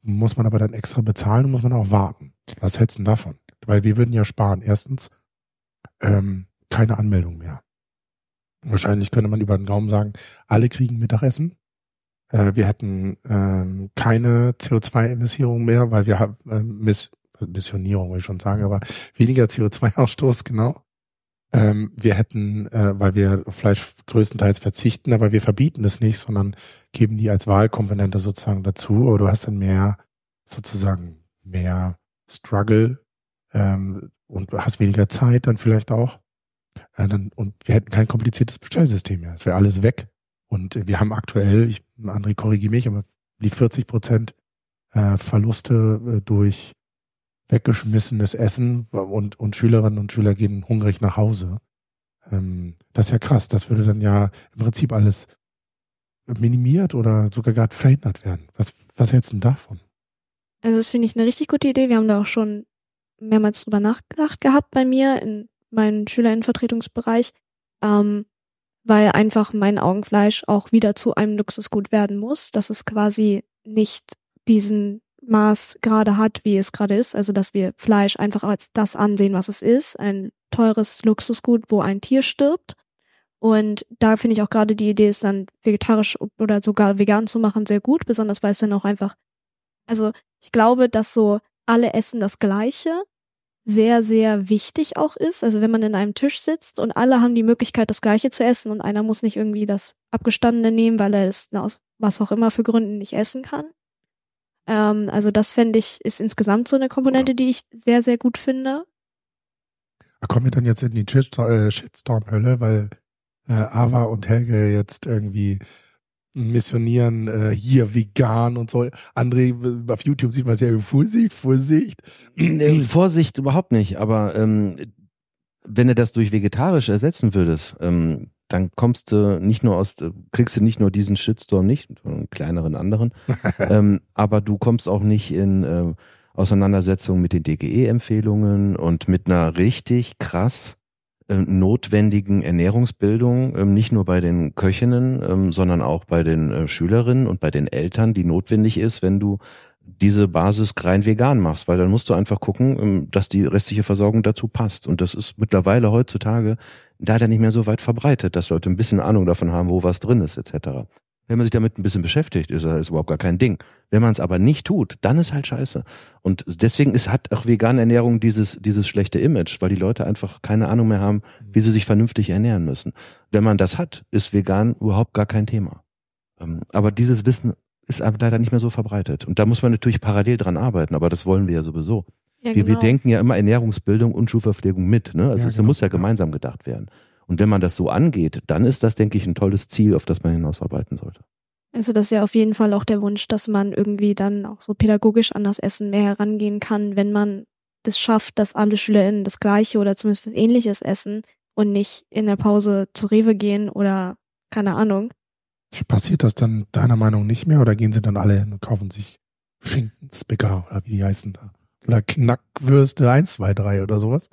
Muss man aber dann extra bezahlen und muss man auch warten. Was hältst du davon? Weil wir würden ja sparen. Erstens, ähm, keine Anmeldung mehr. Wahrscheinlich könnte man über den Raum sagen, alle kriegen Mittagessen. Äh, wir hätten ähm, keine CO2-Emissionen mehr, weil wir haben äh, Miss Missionierung, will ich schon sagen, aber weniger CO2-Ausstoß, genau. Ähm, wir hätten, äh, weil wir Fleisch größtenteils verzichten, aber wir verbieten es nicht, sondern geben die als Wahlkomponente sozusagen dazu. Aber du hast dann mehr, sozusagen mehr Struggle ähm, und hast weniger Zeit dann vielleicht auch. Äh, dann, und wir hätten kein kompliziertes Bestellsystem mehr. Es wäre alles weg. Und wir haben aktuell, ich, André korrigiere mich, aber die 40 Prozent äh, Verluste äh, durch weggeschmissenes Essen und, und Schülerinnen und Schüler gehen hungrig nach Hause. Ähm, das ist ja krass. Das würde dann ja im Prinzip alles minimiert oder sogar gerade verhindert werden. Was, was hältst du davon? Also das finde ich eine richtig gute Idee. Wir haben da auch schon mehrmals drüber nachgedacht gehabt bei mir in meinem Schülerinnenvertretungsbereich, ähm, weil einfach mein Augenfleisch auch wieder zu einem Luxusgut werden muss, dass es quasi nicht diesen Maß gerade hat, wie es gerade ist. Also dass wir Fleisch einfach als das ansehen, was es ist. Ein teures Luxusgut, wo ein Tier stirbt. Und da finde ich auch gerade die Idee, es dann vegetarisch oder sogar vegan zu machen, sehr gut, besonders weil es dann auch einfach, also ich glaube, dass so alle essen das Gleiche sehr, sehr wichtig auch ist. Also wenn man in einem Tisch sitzt und alle haben die Möglichkeit, das Gleiche zu essen und einer muss nicht irgendwie das Abgestandene nehmen, weil er es aus was auch immer für Gründen nicht essen kann. Ähm, also das fände ich, ist insgesamt so eine Komponente, die ich sehr, sehr gut finde. Da kommen wir dann jetzt in die äh, Shitstorm-Hölle, weil äh, Ava und Helge jetzt irgendwie missionieren, äh, hier vegan und so. André, auf YouTube sieht man sehr Vorsicht, Vorsicht. Äh, Vorsicht überhaupt nicht, aber ähm, wenn du das durch vegetarisch ersetzen würdest, ähm, dann kommst du nicht nur aus, kriegst du nicht nur diesen Shitstorm nicht, einen kleineren anderen, ähm, aber du kommst auch nicht in äh, Auseinandersetzung mit den DGE-Empfehlungen und mit einer richtig krass notwendigen Ernährungsbildung, ähm, nicht nur bei den Köchinnen, ähm, sondern auch bei den äh, Schülerinnen und bei den Eltern, die notwendig ist, wenn du diese Basis rein vegan machst, weil dann musst du einfach gucken, ähm, dass die restliche Versorgung dazu passt. Und das ist mittlerweile heutzutage leider nicht mehr so weit verbreitet, dass Leute ein bisschen Ahnung davon haben, wo was drin ist, etc. Wenn man sich damit ein bisschen beschäftigt, ist das überhaupt gar kein Ding. Wenn man es aber nicht tut, dann ist halt scheiße. Und deswegen ist, hat auch vegane Ernährung dieses, dieses schlechte Image, weil die Leute einfach keine Ahnung mehr haben, wie sie sich vernünftig ernähren müssen. Wenn man das hat, ist vegan überhaupt gar kein Thema. Ähm, aber dieses Wissen ist leider nicht mehr so verbreitet. Und da muss man natürlich parallel dran arbeiten, aber das wollen wir ja sowieso. Ja, wir, genau. wir denken ja immer Ernährungsbildung und Schulverpflegung mit. Ne? Also ja, es genau. muss ja gemeinsam gedacht werden. Und wenn man das so angeht, dann ist das, denke ich, ein tolles Ziel, auf das man hinausarbeiten sollte. Also das ist ja auf jeden Fall auch der Wunsch, dass man irgendwie dann auch so pädagogisch an das Essen mehr herangehen kann, wenn man das schafft, dass alle SchülerInnen das Gleiche oder zumindest Ähnliches essen und nicht in der Pause zu Rewe gehen oder keine Ahnung. Passiert das dann deiner Meinung nicht mehr oder gehen sie dann alle hin und kaufen sich Schinkenspicker oder wie die heißen da? Oder Knackwürste 1, 2, 3 oder sowas?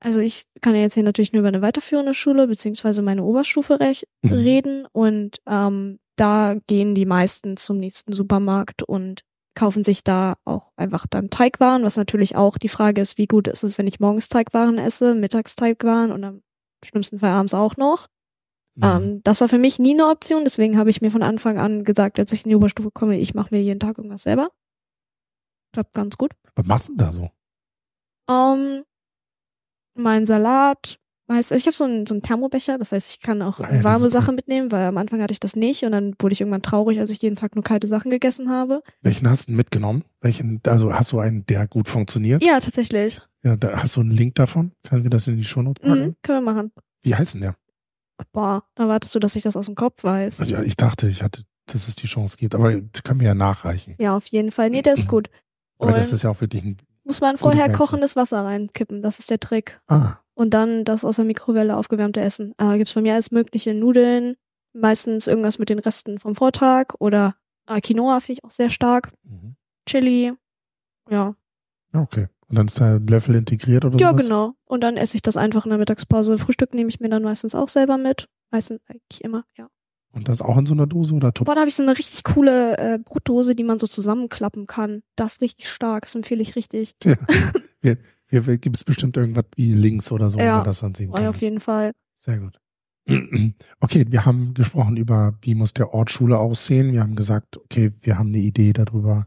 Also ich kann ja jetzt hier natürlich nur über eine weiterführende Schule beziehungsweise meine Oberstufe mhm. reden und ähm, da gehen die meisten zum nächsten Supermarkt und kaufen sich da auch einfach dann Teigwaren, was natürlich auch die Frage ist, wie gut ist es, wenn ich morgens Teigwaren esse, mittags Teigwaren und am schlimmsten Fall abends auch noch. Mhm. Ähm, das war für mich nie eine Option, deswegen habe ich mir von Anfang an gesagt, als ich in die Oberstufe komme, ich mache mir jeden Tag irgendwas selber. Klappt ganz gut. Was machst du denn da so? Ähm, mein Salat, Weißt, ich habe so einen, so einen Thermobecher, das heißt, ich kann auch ah ja, warme Sachen mitnehmen, weil am Anfang hatte ich das nicht und dann wurde ich irgendwann traurig, als ich jeden Tag nur kalte Sachen gegessen habe. Welchen hast du mitgenommen? Welchen, also hast du einen, der gut funktioniert? Ja, tatsächlich. Ja, da hast du einen Link davon? Können wir das in die Shownotes packen? Mhm, können wir machen. Wie heißt denn der? Boah, da wartest du, dass ich das aus dem Kopf weiß. Ja, ich dachte, ich hatte, dass es die Chance gibt, aber können wir ja nachreichen. Ja, auf jeden Fall. Nee, der ist gut. Aber das ist ja auch wirklich ein. Muss man vorher kochendes Wasser reinkippen, das ist der Trick. Ah und dann das aus der Mikrowelle aufgewärmte Essen. Äh, gibt's bei mir alles mögliche Nudeln, meistens irgendwas mit den Resten vom Vortag oder äh, Quinoa finde ich auch sehr stark. Mhm. Chili, ja. Okay. Und dann ist da ein Löffel integriert oder so? Ja, sowas? genau. Und dann esse ich das einfach in der Mittagspause. Frühstück nehme ich mir dann meistens auch selber mit. Meistens eigentlich immer, ja. Und das auch in so einer Dose oder top? Boah, da habe ich so eine richtig coole äh, Brotdose, die man so zusammenklappen kann. Das ist richtig stark, das empfehle ich richtig. Ja. Wir, hier gibt es bestimmt irgendwas wie Links oder so, ja, wo man das dann sehen kann. Ja, auf jeden Fall. Sehr gut. Okay, wir haben gesprochen über, wie muss der Ort Schule aussehen. Wir haben gesagt, okay, wir haben eine Idee darüber,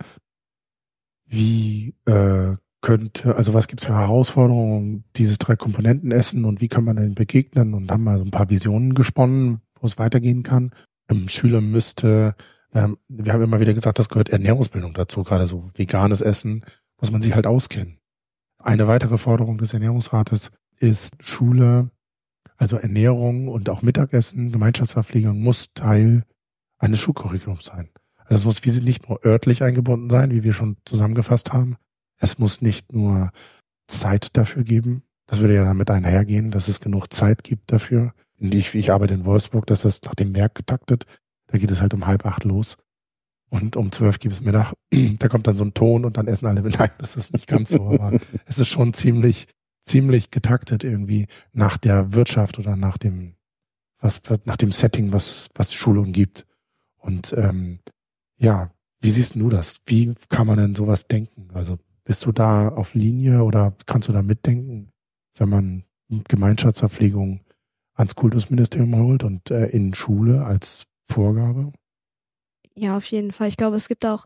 wie äh, könnte, also was gibt es für Herausforderungen, dieses drei Komponenten essen und wie kann man denn begegnen und haben mal so ein paar Visionen gesponnen, wo es weitergehen kann. Ähm, Schüler müsste, ähm, wir haben immer wieder gesagt, das gehört Ernährungsbildung dazu, gerade so veganes Essen, muss man sich halt auskennen. Eine weitere Forderung des Ernährungsrates ist Schule, also Ernährung und auch Mittagessen, Gemeinschaftsverpflegung muss Teil eines Schulcurriculums sein. Also es muss wie sie nicht nur örtlich eingebunden sein, wie wir schon zusammengefasst haben. Es muss nicht nur Zeit dafür geben. Das würde ja damit einhergehen, dass es genug Zeit gibt dafür. Ich, ich arbeite in Wolfsburg, dass das nach dem Werk getaktet. Da geht es halt um halb acht los. Und um zwölf gibt es Mittag, da kommt dann so ein Ton und dann essen alle mit. Nein, das ist nicht ganz so, aber es ist schon ziemlich, ziemlich getaktet irgendwie nach der Wirtschaft oder nach dem, was, nach dem Setting, was, was Schulung gibt. Und ähm, ja, Wie siehst du das? Wie kann man denn sowas denken? Also bist du da auf Linie oder kannst du da mitdenken, wenn man Gemeinschaftsverpflegung ans Kultusministerium holt und äh, in Schule als Vorgabe? Ja, auf jeden Fall. Ich glaube, es gibt auch,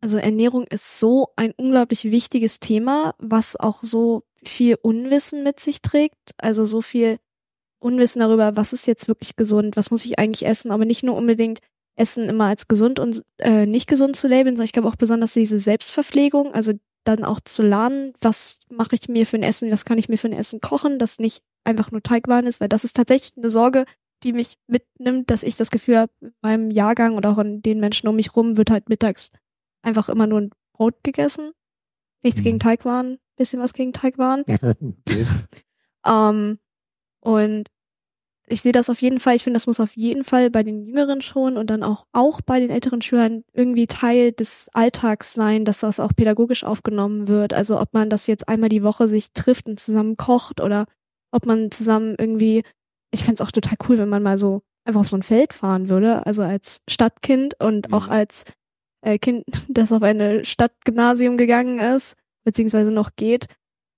also Ernährung ist so ein unglaublich wichtiges Thema, was auch so viel Unwissen mit sich trägt. Also so viel Unwissen darüber, was ist jetzt wirklich gesund, was muss ich eigentlich essen, aber nicht nur unbedingt Essen immer als gesund und äh, nicht gesund zu labeln, sondern ich glaube auch besonders diese Selbstverpflegung, also dann auch zu lernen, was mache ich mir für ein Essen, was kann ich mir für ein Essen kochen, das nicht einfach nur Teigwaren ist, weil das ist tatsächlich eine Sorge, die mich mitnimmt, dass ich das Gefühl habe, beim Jahrgang oder auch an den Menschen um mich rum wird halt mittags einfach immer nur ein Brot gegessen. Nichts mhm. gegen Teigwaren, bisschen was gegen Teigwaren. ähm, und ich sehe das auf jeden Fall, ich finde, das muss auf jeden Fall bei den Jüngeren schon und dann auch, auch bei den älteren Schülern irgendwie Teil des Alltags sein, dass das auch pädagogisch aufgenommen wird. Also ob man das jetzt einmal die Woche sich trifft und zusammen kocht oder ob man zusammen irgendwie, ich fände es auch total cool, wenn man mal so einfach auf so ein Feld fahren würde, also als Stadtkind und mhm. auch als äh, Kind, das auf eine Stadtgymnasium gegangen ist, beziehungsweise noch geht.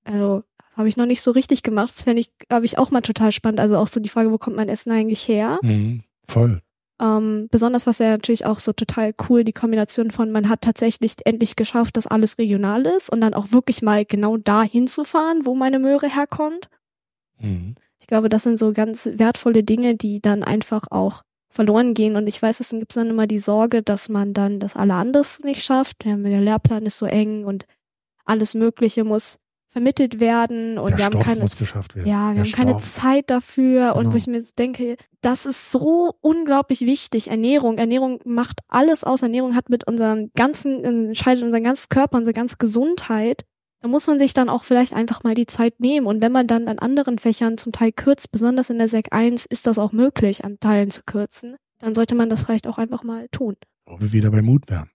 Also habe ich noch nicht so richtig gemacht. Das fände ich, glaube ich, auch mal total spannend. Also auch so die Frage, wo kommt mein Essen eigentlich her? Mhm, voll. Ähm, besonders was ja natürlich auch so total cool, die Kombination von, man hat tatsächlich endlich geschafft, dass alles regional ist und dann auch wirklich mal genau da hinzufahren, wo meine Möhre herkommt. Mhm. Ich glaube, das sind so ganz wertvolle Dinge, die dann einfach auch verloren gehen. Und ich weiß, es gibt dann immer die Sorge, dass man dann das alle anderes nicht schafft. Der Lehrplan ist so eng und alles Mögliche muss vermittelt werden und der wir haben Stoff keine muss geschafft werden. ja wir der haben keine Stoff. Zeit dafür Genau. und wo ich mir denke das ist so unglaublich wichtig Ernährung Ernährung macht alles aus Ernährung hat mit unserem ganzen entscheidet unseren ganzen Körper unsere ganze Gesundheit da muss man sich dann auch vielleicht einfach mal die Zeit nehmen. Und wenn man dann an anderen Fächern zum Teil kürzt besonders in der Sek 1 ist das auch möglich an Teilen zu kürzen. Dann sollte man das vielleicht auch einfach mal tun. Wo wir wieder bei Mut wären.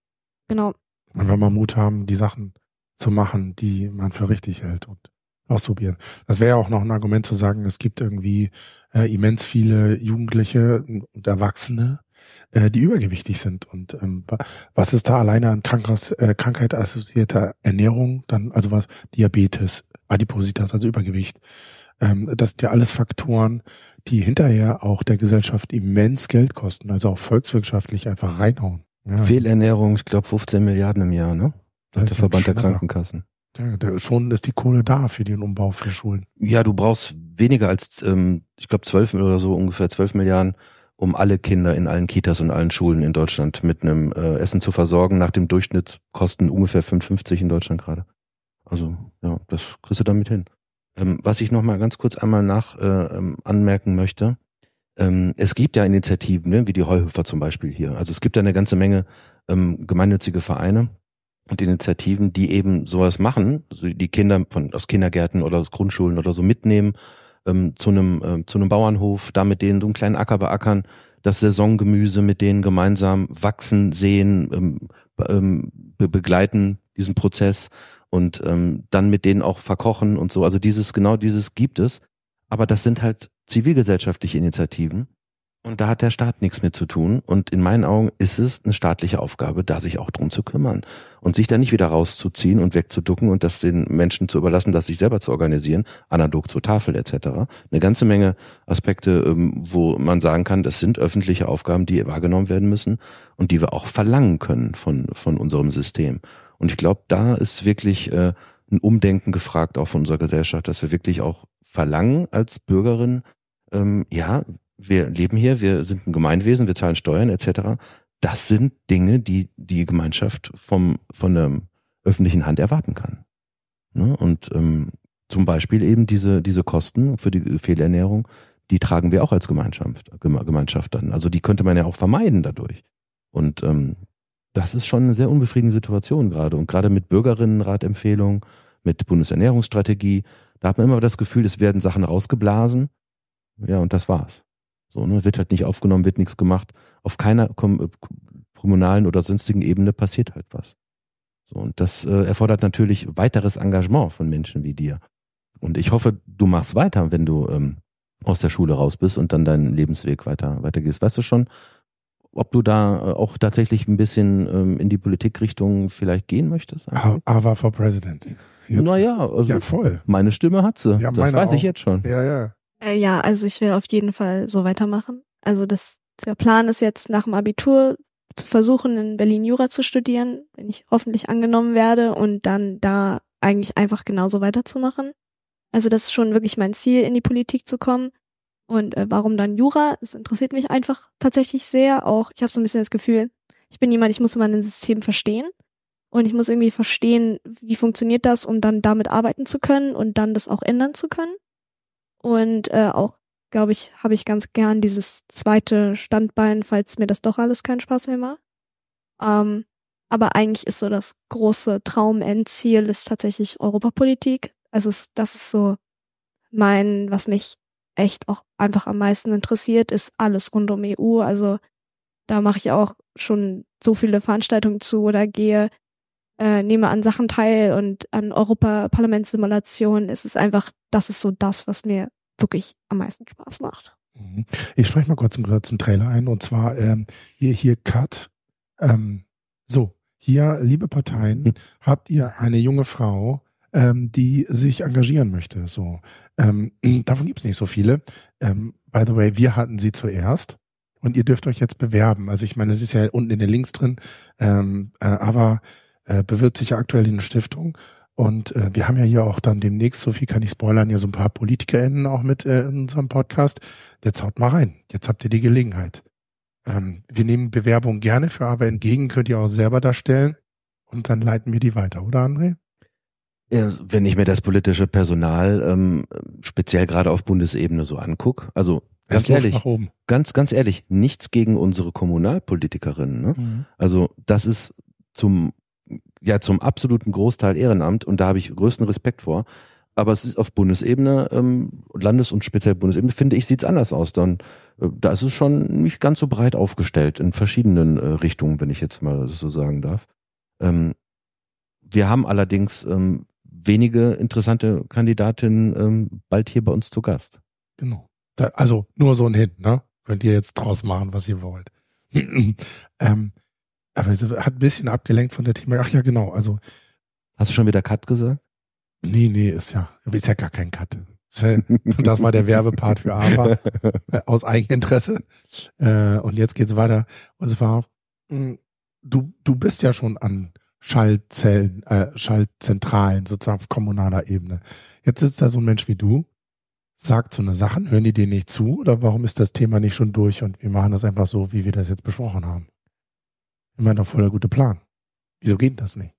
genau. Und wenn wir Mut haben, die Sachen zu machen, die man für richtig hält und ausprobieren. Das wäre ja auch noch ein Argument zu sagen, es gibt irgendwie äh, immens viele Jugendliche und Erwachsene, äh, die übergewichtig sind. Und ähm, wa- was ist da alleine an Krankheits, äh, Krankheit assoziierter Ernährung, dann also was Diabetes, Adipositas, also Übergewicht. Ähm, das sind ja alles Faktoren, die hinterher auch der Gesellschaft immens Geld kosten, also auch volkswirtschaftlich einfach reinhauen. Ja, Fehlernährung, ich glaube 15 Milliarden im Jahr, ne? das der Verband der. Krankenkassen. Ja, da, schon ist die Kohle da für den Umbau für Schulen. Ja, du brauchst weniger als, ähm, ich glaube, zwölf oder so, ungefähr zwölf Milliarden, um alle Kinder in allen Kitas und allen Schulen in Deutschland mit einem äh, Essen zu versorgen. Nach dem Durchschnittskosten ungefähr 5,50 in Deutschland gerade. Also, ja, das kriegst du damit hin. Ähm, was ich noch mal ganz kurz einmal nach äh, ähm, anmerken möchte, ähm, es gibt ja Initiativen, ne, wie die Heuhöfer zum Beispiel hier. Also es gibt ja eine ganze Menge ähm, gemeinnützige Vereine und Initiativen, die eben sowas machen, also die Kinder von aus Kindergärten oder aus Grundschulen oder so mitnehmen ähm, zu einem ähm, zu einem Bauernhof, da mit denen so einen kleinen Acker beackern, das Saisongemüse mit denen gemeinsam wachsen, sehen, ähm, ähm, be begleiten diesen Prozess und ähm, dann mit denen auch verkochen und so. Also dieses genau dieses gibt es, aber das sind halt zivilgesellschaftliche Initiativen und da hat der Staat nichts mit zu tun. Und in meinen Augen ist es eine staatliche Aufgabe, da sich auch drum zu kümmern. Und sich da nicht wieder rauszuziehen und wegzuducken und das den Menschen zu überlassen, das sich selber zu organisieren, analog zur Tafel etc. Eine ganze Menge Aspekte, ähm, wo man sagen kann, das sind öffentliche Aufgaben, die wahrgenommen werden müssen und die wir auch verlangen können von, von unserem System. Und ich glaube, da ist wirklich äh, ein Umdenken gefragt auch von unserer Gesellschaft, dass wir wirklich auch verlangen als Bürgerin, ähm, ja, wir leben hier, wir sind ein Gemeinwesen, wir zahlen Steuern etc. Das sind Dinge, die die Gemeinschaft vom von der öffentlichen Hand erwarten kann. Ne? Und ähm, zum Beispiel eben diese diese Kosten für die Fehlernährung, die tragen wir auch als Gemeinschaft Geme- Gemeinschaft dann. Also die könnte man ja auch vermeiden dadurch. Und ähm, das ist schon eine sehr unbefriedigende Situation gerade. Und gerade mit Bürgerinnenratempfehlungen, mit Bundesernährungsstrategie, da hat man immer das Gefühl, es werden Sachen rausgeblasen. Ja, und das war's. So, ne, wird halt nicht aufgenommen, wird nichts gemacht. Auf keiner äh, kommunalen oder sonstigen Ebene passiert halt was. So, und das äh, erfordert natürlich weiteres Engagement von Menschen wie dir. Und ich hoffe, du machst weiter, wenn du ähm, aus der Schule raus bist und dann deinen Lebensweg weiter weitergehst. Weißt du schon, ob du da äh, auch tatsächlich ein bisschen ähm, in die Politikrichtung vielleicht gehen möchtest. Aber for President. Jetzt. Naja, also ja, voll. meine Stimme hat sie. Ja, das weiß auch. ich jetzt schon. Ja, ja. Äh, ja, also ich will auf jeden Fall so weitermachen. Also das, der Plan ist jetzt nach dem Abitur zu versuchen, in Berlin Jura zu studieren, wenn ich hoffentlich angenommen werde und dann da eigentlich einfach genauso weiterzumachen. Also das ist schon wirklich mein Ziel, in die Politik zu kommen. Und äh, warum dann Jura? Das interessiert mich einfach tatsächlich sehr. Auch ich habe so ein bisschen das Gefühl, ich bin jemand, ich muss immer ein System verstehen. Und ich muss irgendwie verstehen, wie funktioniert das, um dann damit arbeiten zu können und dann das auch ändern zu können. Und äh, auch, glaube ich, habe ich ganz gern dieses zweite Standbein, falls mir das doch alles keinen Spaß mehr macht. Ähm, aber eigentlich ist so das große Traumendziel ist tatsächlich Europapolitik. Also das ist so mein, was mich echt auch einfach am meisten interessiert, ist alles rund um EU. Also da mache ich auch schon so viele Veranstaltungen zu oder gehe, äh, nehme an Sachen teil und an Europaparlamentssimulationen. Es ist einfach, das ist so das, was mir wirklich am meisten Spaß macht. Mhm. Ich spreche mal kurz einen kurzen Trailer ein und zwar ähm, hier, hier Cut. Ähm, so, hier, liebe Parteien, hm. habt ihr eine junge Frau, ähm, die sich engagieren möchte. So, ähm, davon gibt's nicht so viele. Ähm, by the way, wir hatten sie zuerst und ihr dürft euch jetzt bewerben. Also ich meine, es ist ja unten in den Links drin, ähm, äh, aber äh, bewirbt sich ja aktuell in eine Stiftung. Und äh, wir haben ja hier auch dann demnächst, so viel kann ich spoilern, hier so ein paar PolitikerInnen auch mit äh, in unserem Podcast. Jetzt haut mal rein. Jetzt habt ihr die Gelegenheit. Ähm, wir nehmen Bewerbungen gerne für aber entgegen, könnt ihr auch selber darstellen. Und dann leiten wir die weiter, oder André? wenn ich mir das politische Personal ähm, speziell gerade auf Bundesebene so anguck, also ganz ehrlich, ganz ganz ehrlich, nichts gegen unsere Kommunalpolitikerinnen. Ne? Mhm. Also das ist zum ja zum absoluten Großteil Ehrenamt und da habe ich größten Respekt vor. Aber es ist auf Bundesebene, ähm, Landes- und speziell Bundesebene, finde ich, sieht's anders aus. Dann, äh, da ist es schon nicht ganz so breit aufgestellt in verschiedenen äh, Richtungen, wenn ich jetzt mal so sagen darf. Ähm, wir haben allerdings ähm, wenige interessante Kandidatinnen ähm, bald hier bei uns zu Gast. Genau. Da, also nur so ein Hint, ne? Könnt ihr jetzt draus machen, was ihr wollt. ähm, aber es hat ein bisschen abgelenkt von der Thema. Ach ja, genau. Also hast du schon wieder Cut gesagt? Nee, nee, ist ja, ist ja gar kein Cut. Das war der Werbepart für AVA äh, aus Eigeninteresse. Äh, und jetzt geht's weiter. Und zwar, hm, du, du bist ja schon an Schaltzellen, äh, Schaltzentralen sozusagen auf kommunaler Ebene. Jetzt sitzt da so ein Mensch wie du, sagt so eine Sachen, hören die dir nicht zu oder warum ist das Thema nicht schon durch und wir machen das einfach so, wie wir das jetzt besprochen haben? Ich meine, doch voll der gute Plan. Wieso geht das nicht?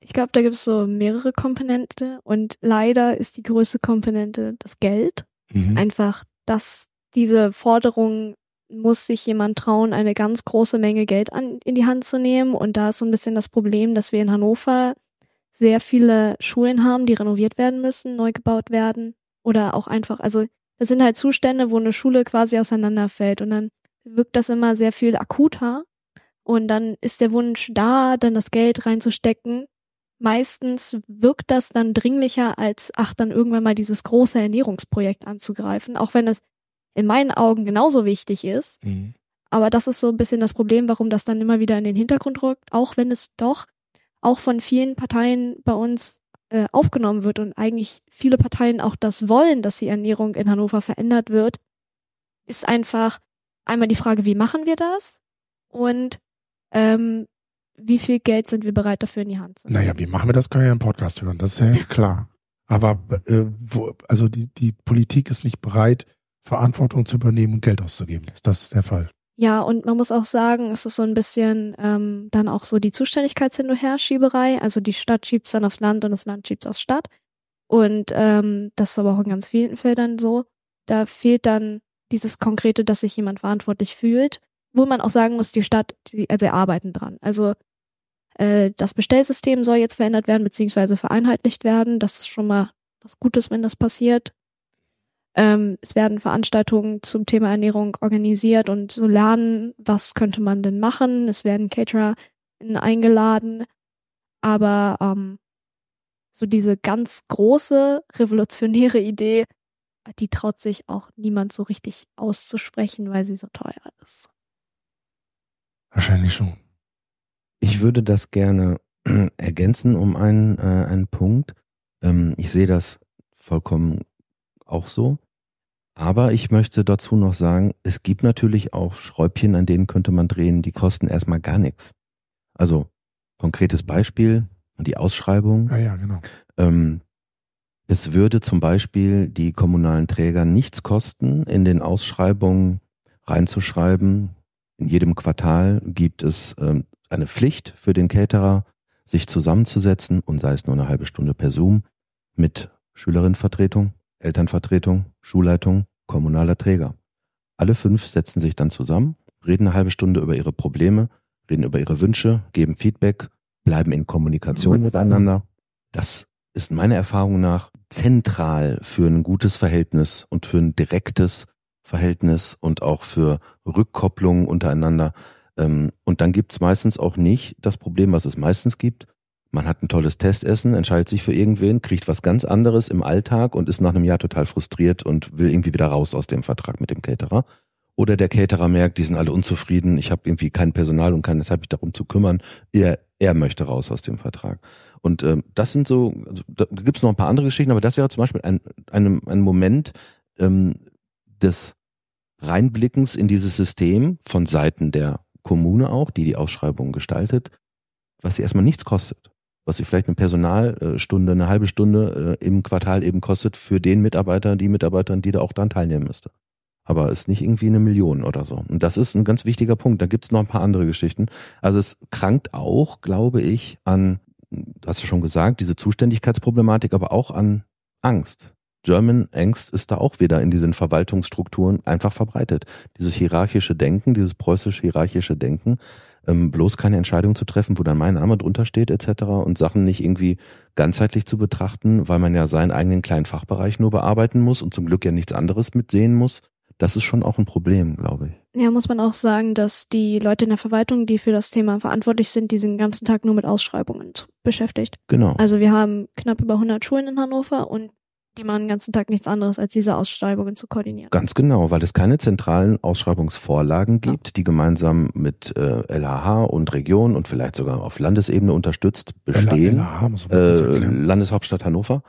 Ich glaube, da gibt es so mehrere Komponente und leider ist die größte Komponente das Geld. Mhm. Einfach, dass diese Forderungen muss sich jemand trauen, eine ganz große Menge Geld an, in die Hand zu nehmen. Und da ist so ein bisschen das Problem, dass wir in Hannover sehr viele Schulen haben, die renoviert werden müssen, neu gebaut werden. Oder auch einfach, also das sind halt Zustände, wo eine Schule quasi auseinanderfällt. Und dann wirkt das immer sehr viel akuter. Und dann ist der Wunsch da, dann das Geld reinzustecken. Meistens wirkt das dann dringlicher, als ach, dann irgendwann mal dieses große Ernährungsprojekt anzugreifen. Auch wenn es in meinen Augen genauso wichtig ist. Mhm. Aber das ist so ein bisschen das Problem, warum das dann immer wieder in den Hintergrund rückt, auch wenn es doch auch von vielen Parteien bei uns äh, aufgenommen wird und eigentlich viele Parteien auch das wollen, dass die Ernährung in Hannover verändert wird, ist einfach einmal die Frage, wie machen wir das und ähm, wie viel Geld sind wir bereit dafür in die Hand zu nehmen. Naja, wie machen wir das, können wir ja im Podcast hören, das ist ja jetzt klar. Aber äh, wo, also die, die Politik ist nicht bereit, Verantwortung zu übernehmen und Geld auszugeben. Ist das der Fall? Ja, und man muss auch sagen, es ist so ein bisschen ähm, dann auch so die Zuständigkeitshin und Herschieberei. Also die Stadt schiebt es dann aufs Land und das Land schiebt es aufs Stadt. Und ähm, das ist aber auch in ganz vielen Feldern so. Da fehlt dann dieses Konkrete, dass sich jemand verantwortlich fühlt. Wo man auch sagen muss, die Stadt, die, also arbeiten dran. Also äh, das Bestellsystem soll jetzt verändert werden, beziehungsweise vereinheitlicht werden. Das ist schon mal was Gutes, wenn das passiert. Ähm, es werden Veranstaltungen zum Thema Ernährung organisiert und so lernen, was könnte man denn machen. Es werden Caterer eingeladen. Aber ähm, so diese ganz große, revolutionäre Idee, die traut sich auch niemand so richtig auszusprechen, weil sie so teuer ist. Wahrscheinlich schon. Ich würde das gerne ergänzen um einen, äh, einen Punkt. Ähm, ich sehe das vollkommen auch so. Aber ich möchte dazu noch sagen, es gibt natürlich auch Schräubchen, an denen könnte man drehen, die kosten erstmal gar nichts. Also konkretes Beispiel, die Ausschreibung. Ja, ja, genau. Ähm, es würde zum Beispiel die kommunalen Träger nichts kosten, in den Ausschreibungen reinzuschreiben. In jedem Quartal gibt es ähm, eine Pflicht für den Caterer, sich zusammenzusetzen und sei es nur eine halbe Stunde per Zoom mit Schülerinnenvertretung, Elternvertretung, Schulleitung, kommunaler Träger. Alle fünf setzen sich dann zusammen, reden eine halbe Stunde über ihre Probleme, reden über ihre Wünsche, geben Feedback, bleiben in Kommunikation miteinander. Das ist meiner Erfahrung nach zentral für ein gutes Verhältnis und für ein direktes Verhältnis und auch für Rückkopplung untereinander. Ähm, und dann gibt's meistens auch nicht das Problem, was es meistens gibt. Man hat ein tolles Testessen, entscheidet sich für irgendwen, kriegt was ganz anderes im Alltag und ist nach einem Jahr total frustriert und will irgendwie wieder raus aus dem Vertrag mit dem Caterer. Oder der Caterer merkt, die sind alle unzufrieden, ich habe irgendwie kein Personal und keine Zeit, mich darum zu kümmern. Er, er möchte raus aus dem Vertrag. Und ähm, das sind so, also, da gibt es noch ein paar andere Geschichten, aber das wäre zum Beispiel ein, ein, ein Moment ähm, des Reinblickens in dieses System von Seiten der Kommune auch, die die Ausschreibung gestaltet, was sie erstmal nichts kostet. Was sie vielleicht eine Personalstunde, eine halbe Stunde äh, im Quartal eben kostet für den Mitarbeiter, die Mitarbeiterin, die da auch dran teilnehmen müsste aber ist nicht irgendwie eine Million oder so. Und das ist ein ganz wichtiger Punkt. Da gibt's noch ein paar andere Geschichten. Also es krankt auch, glaube ich, an, hast du schon gesagt, diese Zuständigkeitsproblematik, aber auch an Angst. German Angst ist da auch wieder in diesen Verwaltungsstrukturen einfach verbreitet. Dieses hierarchische Denken, dieses preußisch hierarchische Denken, ähm, bloß keine Entscheidung zu treffen, wo dann mein Name drunter steht etc. und Sachen nicht irgendwie ganzheitlich zu betrachten, weil man ja seinen eigenen kleinen Fachbereich nur bearbeiten muss und zum Glück ja nichts anderes mitsehen muss das ist schon auch ein Problem, glaube ich. Ja, muss man auch sagen, dass die Leute in der Verwaltung, die für das Thema verantwortlich sind, die sind den ganzen Tag nur mit Ausschreibungen beschäftigt. Genau. Also wir haben knapp über 100 Schulen in Hannover und die machen den ganzen Tag nichts anderes, als diese Ausschreibungen zu koordinieren. Ganz genau, weil es keine zentralen Ausschreibungsvorlagen gibt, ja. die gemeinsam mit äh, LHH und Region und vielleicht sogar auf Landesebene unterstützt bestehen. LHH, muss man äh, Landeshauptstadt Hannover.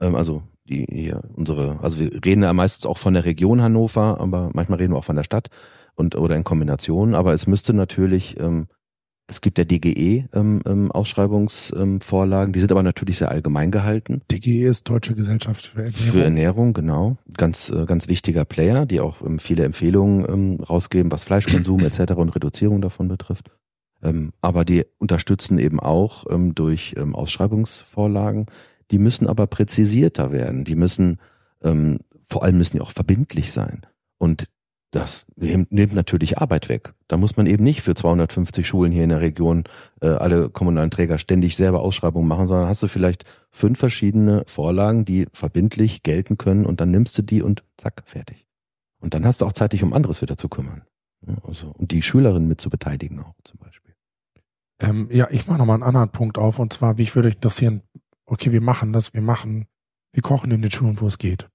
Ähm, also die hier unsere, also wir reden ja meistens auch von der Region Hannover, aber manchmal reden wir auch von der Stadt und oder in Kombination. Aber es müsste natürlich, ähm, es gibt ja DGE ähm, ähm, Ausschreibungsvorlagen, die sind aber natürlich sehr allgemein gehalten. DGE ist Deutsche Gesellschaft für Ernährung. Für Ernährung, genau. Ganz, äh, ganz wichtiger Player, die auch ähm, viele Empfehlungen ähm, rausgeben, was Fleischkonsum etc. und Reduzierung davon betrifft. Ähm, aber die unterstützen eben auch ähm, durch ähm, Ausschreibungsvorlagen die müssen aber präzisierter werden. Die müssen, ähm, vor allem müssen die auch verbindlich sein. Und das nimmt natürlich Arbeit weg. Da muss man eben nicht für 250 Schulen hier in der Region äh, alle kommunalen Träger ständig selber Ausschreibungen machen, sondern hast du vielleicht fünf verschiedene Vorlagen, die verbindlich gelten können und dann nimmst du die und zack, fertig. Und dann hast du auch Zeit, dich um anderes wieder zu kümmern. Also, und die Schülerinnen mit zu beteiligen auch zum Beispiel. Ähm, ja, ich mache nochmal einen anderen Punkt auf und zwar, mich würde interessieren, okay, wir machen das, wir machen, wir kochen in den Schulen, wo es geht.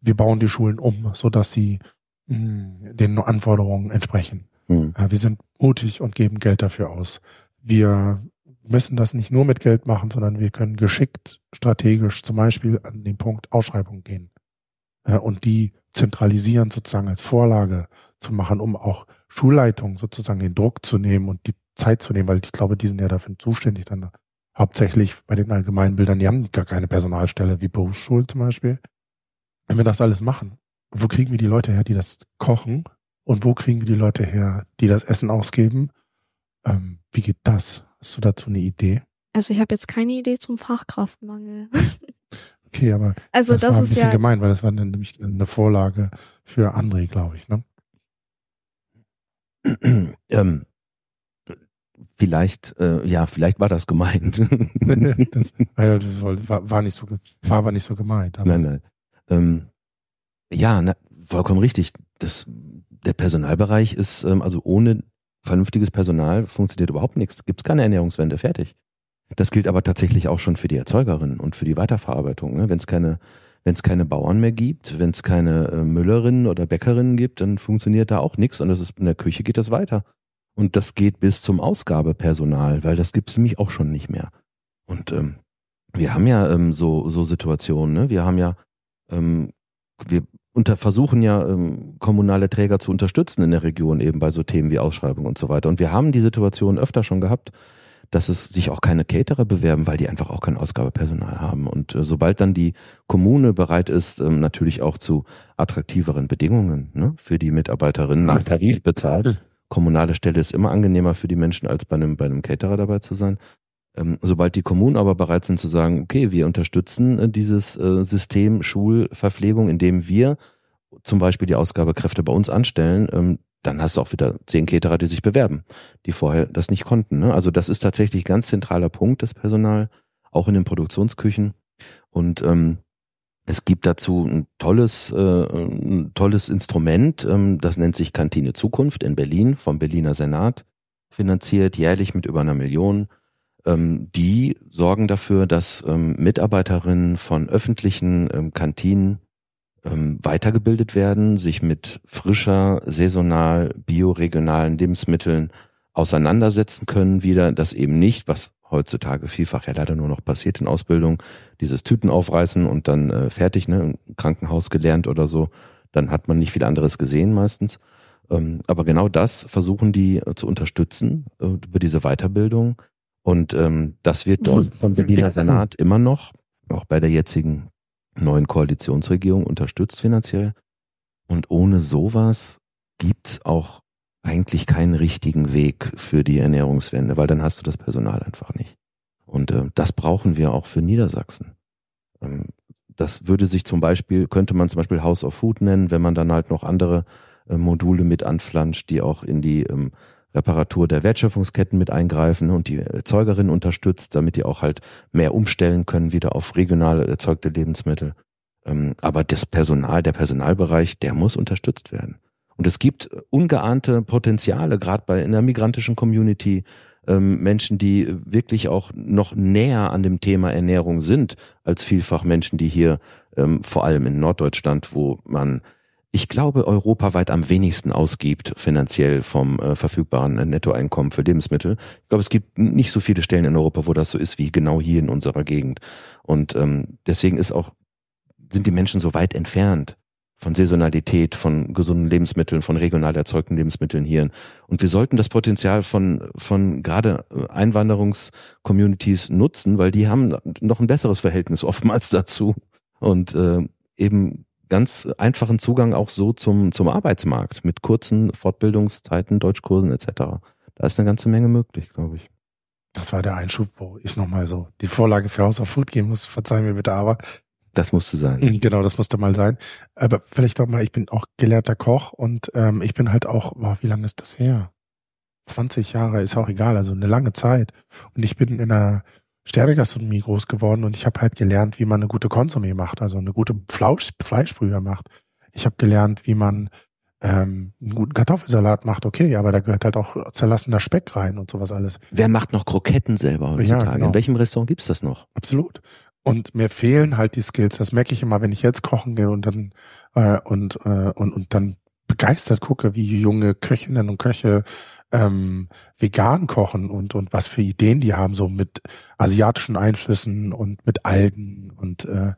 Wir bauen die Schulen um, so dass sie den Anforderungen entsprechen. Mhm. wir sind mutig und geben Geld dafür aus. Wir müssen das nicht nur mit Geld machen, sondern wir können geschickt, strategisch zum Beispiel an den Punkt Ausschreibung gehen und die zentralisieren sozusagen als Vorlage zu machen, um auch Schulleitungen sozusagen den Druck zu nehmen und die Zeit zu nehmen, weil ich glaube, die sind ja dafür zuständig, dann hauptsächlich bei den Allgemeinbildern, die haben gar keine Personalstelle wie Berufsschulen zum Beispiel. Wenn wir das alles machen, wo kriegen wir die Leute her, die das kochen? Und wo kriegen wir die Leute her, die das Essen ausgeben? Ähm, wie geht das? Hast du dazu eine Idee? Also ich habe jetzt keine Idee zum Fachkraftmangel. okay, aber also das, das war ein ist bisschen ja gemein, weil das war nämlich eine Vorlage für André, glaube ich, ne? ähm, Vielleicht, äh, ja, vielleicht war das gemeint. das, das war, war, nicht so, war aber nicht so gemeint. nein, nein. Ähm, ja, na, vollkommen richtig. Das, der Personalbereich ist, ähm, also ohne vernünftiges Personal funktioniert überhaupt nichts. Gibt es keine Ernährungswende, fertig. Das gilt aber tatsächlich auch schon für die Erzeugerin und für die Weiterverarbeitung. Ne? Wenn es keine, wenn es keine Bauern mehr gibt, wenn es keine äh, Müllerinnen oder Bäckerinnen gibt, dann funktioniert da auch nichts und das ist in der Küche geht das weiter. Und das geht bis zum Ausgabepersonal, weil das gibt's nämlich auch schon nicht mehr. Und ähm, wir haben ja ähm, so, so Situationen, ne? Wir haben ja, ähm, wir unter versuchen ja ähm, kommunale Träger zu unterstützen in der Region eben bei so Themen wie Ausschreibung und so weiter. Und wir haben die Situation öfter schon gehabt, dass es sich auch keine Caterer bewerben, weil die einfach auch kein Ausgabepersonal haben. Und äh, sobald dann die Kommune bereit ist, ähm, natürlich auch zu attraktiveren Bedingungen ne, für die Mitarbeiterinnen nach Tarif bezahlt. Kommunale Stelle ist immer angenehmer für die Menschen, als bei einem, bei einem Caterer dabei zu sein. Ähm, sobald die Kommunen aber bereit sind zu sagen, okay, wir unterstützen äh, dieses äh, System Schulverpflegung, indem wir zum Beispiel die Ausgabekräfte bei uns anstellen, ähm, dann hast du auch wieder zehn Caterer, die sich bewerben, die vorher das nicht konnten. Ne? Also das ist tatsächlich ganz zentraler Punkt, das Personal, auch in den Produktionsküchen. Und ähm, es gibt dazu ein tolles, äh, ein tolles Instrument, das nennt sich Kantine Zukunft in Berlin vom Berliner Senat, finanziert jährlich mit über einer Million. Ähm, die sorgen dafür, dass ähm, Mitarbeiterinnen von öffentlichen ähm, Kantinen weitergebildet werden, sich mit frischer, saisonal, bioregionalen Lebensmitteln auseinandersetzen können wieder, das eben nicht, was heutzutage vielfach ja leider nur noch passiert in Ausbildung, dieses Tüten aufreißen und dann äh, fertig, ne, im Krankenhaus gelernt oder so, dann hat man nicht viel anderes gesehen meistens. Ähm, aber genau das versuchen die äh, zu unterstützen äh, über diese Weiterbildung. Und ähm, das wird dort vom Berliner Senat immer noch, auch bei der jetzigen neuen Koalitionsregierung unterstützt finanziell. Und ohne sowas gibt's auch eigentlich keinen richtigen Weg für die Ernährungswende, weil dann hast du das Personal einfach nicht. Und äh, das brauchen wir auch für Niedersachsen. Ähm, das würde sich zum Beispiel, könnte man zum Beispiel House of Food nennen, wenn man dann halt noch andere äh, Module mit anflanscht, die auch in die ähm, Reparatur der Wertschöpfungsketten mit eingreifen und die Erzeugerin unterstützt, damit die auch halt mehr umstellen können wieder auf regional erzeugte Lebensmittel. Ähm, aber das Personal, der Personalbereich, der muss unterstützt werden. Und es gibt ungeahnte Potenziale, gerade bei in der migrantischen Community, ähm, Menschen, die wirklich auch noch näher an dem Thema Ernährung sind, als vielfach Menschen, die hier ähm, vor allem in Norddeutschland, wo man ich glaube, europaweit am wenigsten ausgibt finanziell vom äh, verfügbaren Nettoeinkommen für Lebensmittel. Ich glaube, es gibt nicht so viele Stellen in Europa, wo das so ist wie genau hier in unserer Gegend. Und ähm, deswegen ist auch sind die Menschen so weit entfernt von Saisonalität, von gesunden Lebensmitteln, von regional erzeugten Lebensmitteln hier. Und wir sollten das Potenzial von, von gerade äh, Einwanderungscommunities nutzen, weil die haben noch ein besseres Verhältnis oftmals dazu. Und äh, eben ganz einfachen Zugang auch so zum, zum Arbeitsmarkt mit kurzen Fortbildungszeiten, Deutschkursen etc. Da ist eine ganze Menge möglich, glaube ich. Das war der Einschub, wo ich nochmal so die Vorlage für House of Food geben muss. Verzeihen mir bitte, aber. Das musste sein. Mhm, genau, das musste mal sein. Aber vielleicht auch mal, ich bin auch gelehrter Koch und ähm, ich bin halt auch, boah, wie lange ist das her? 20 Jahre, ist auch egal, also eine lange Zeit. Und ich bin in einer Sternegastronomie groß geworden und ich habe halt gelernt, wie man eine gute Konsumé macht, also eine gute Fleisch, Fleischbrühe macht. Ich habe gelernt, wie man ähm, einen guten Kartoffelsalat macht, okay, aber da gehört halt auch zerlassener Speck rein und sowas alles. Wer macht noch Kroketten selber heutzutage? Ja, genau. In welchem Restaurant gibt's das noch? Absolut. Und mir fehlen halt die Skills. Das merke ich immer, wenn ich jetzt kochen gehe und dann äh, und, äh, und und dann begeistert gucke, wie junge Köchinnen und Köche ähm, vegan kochen und und was für Ideen die haben, so mit asiatischen Einflüssen und mit Algen und äh,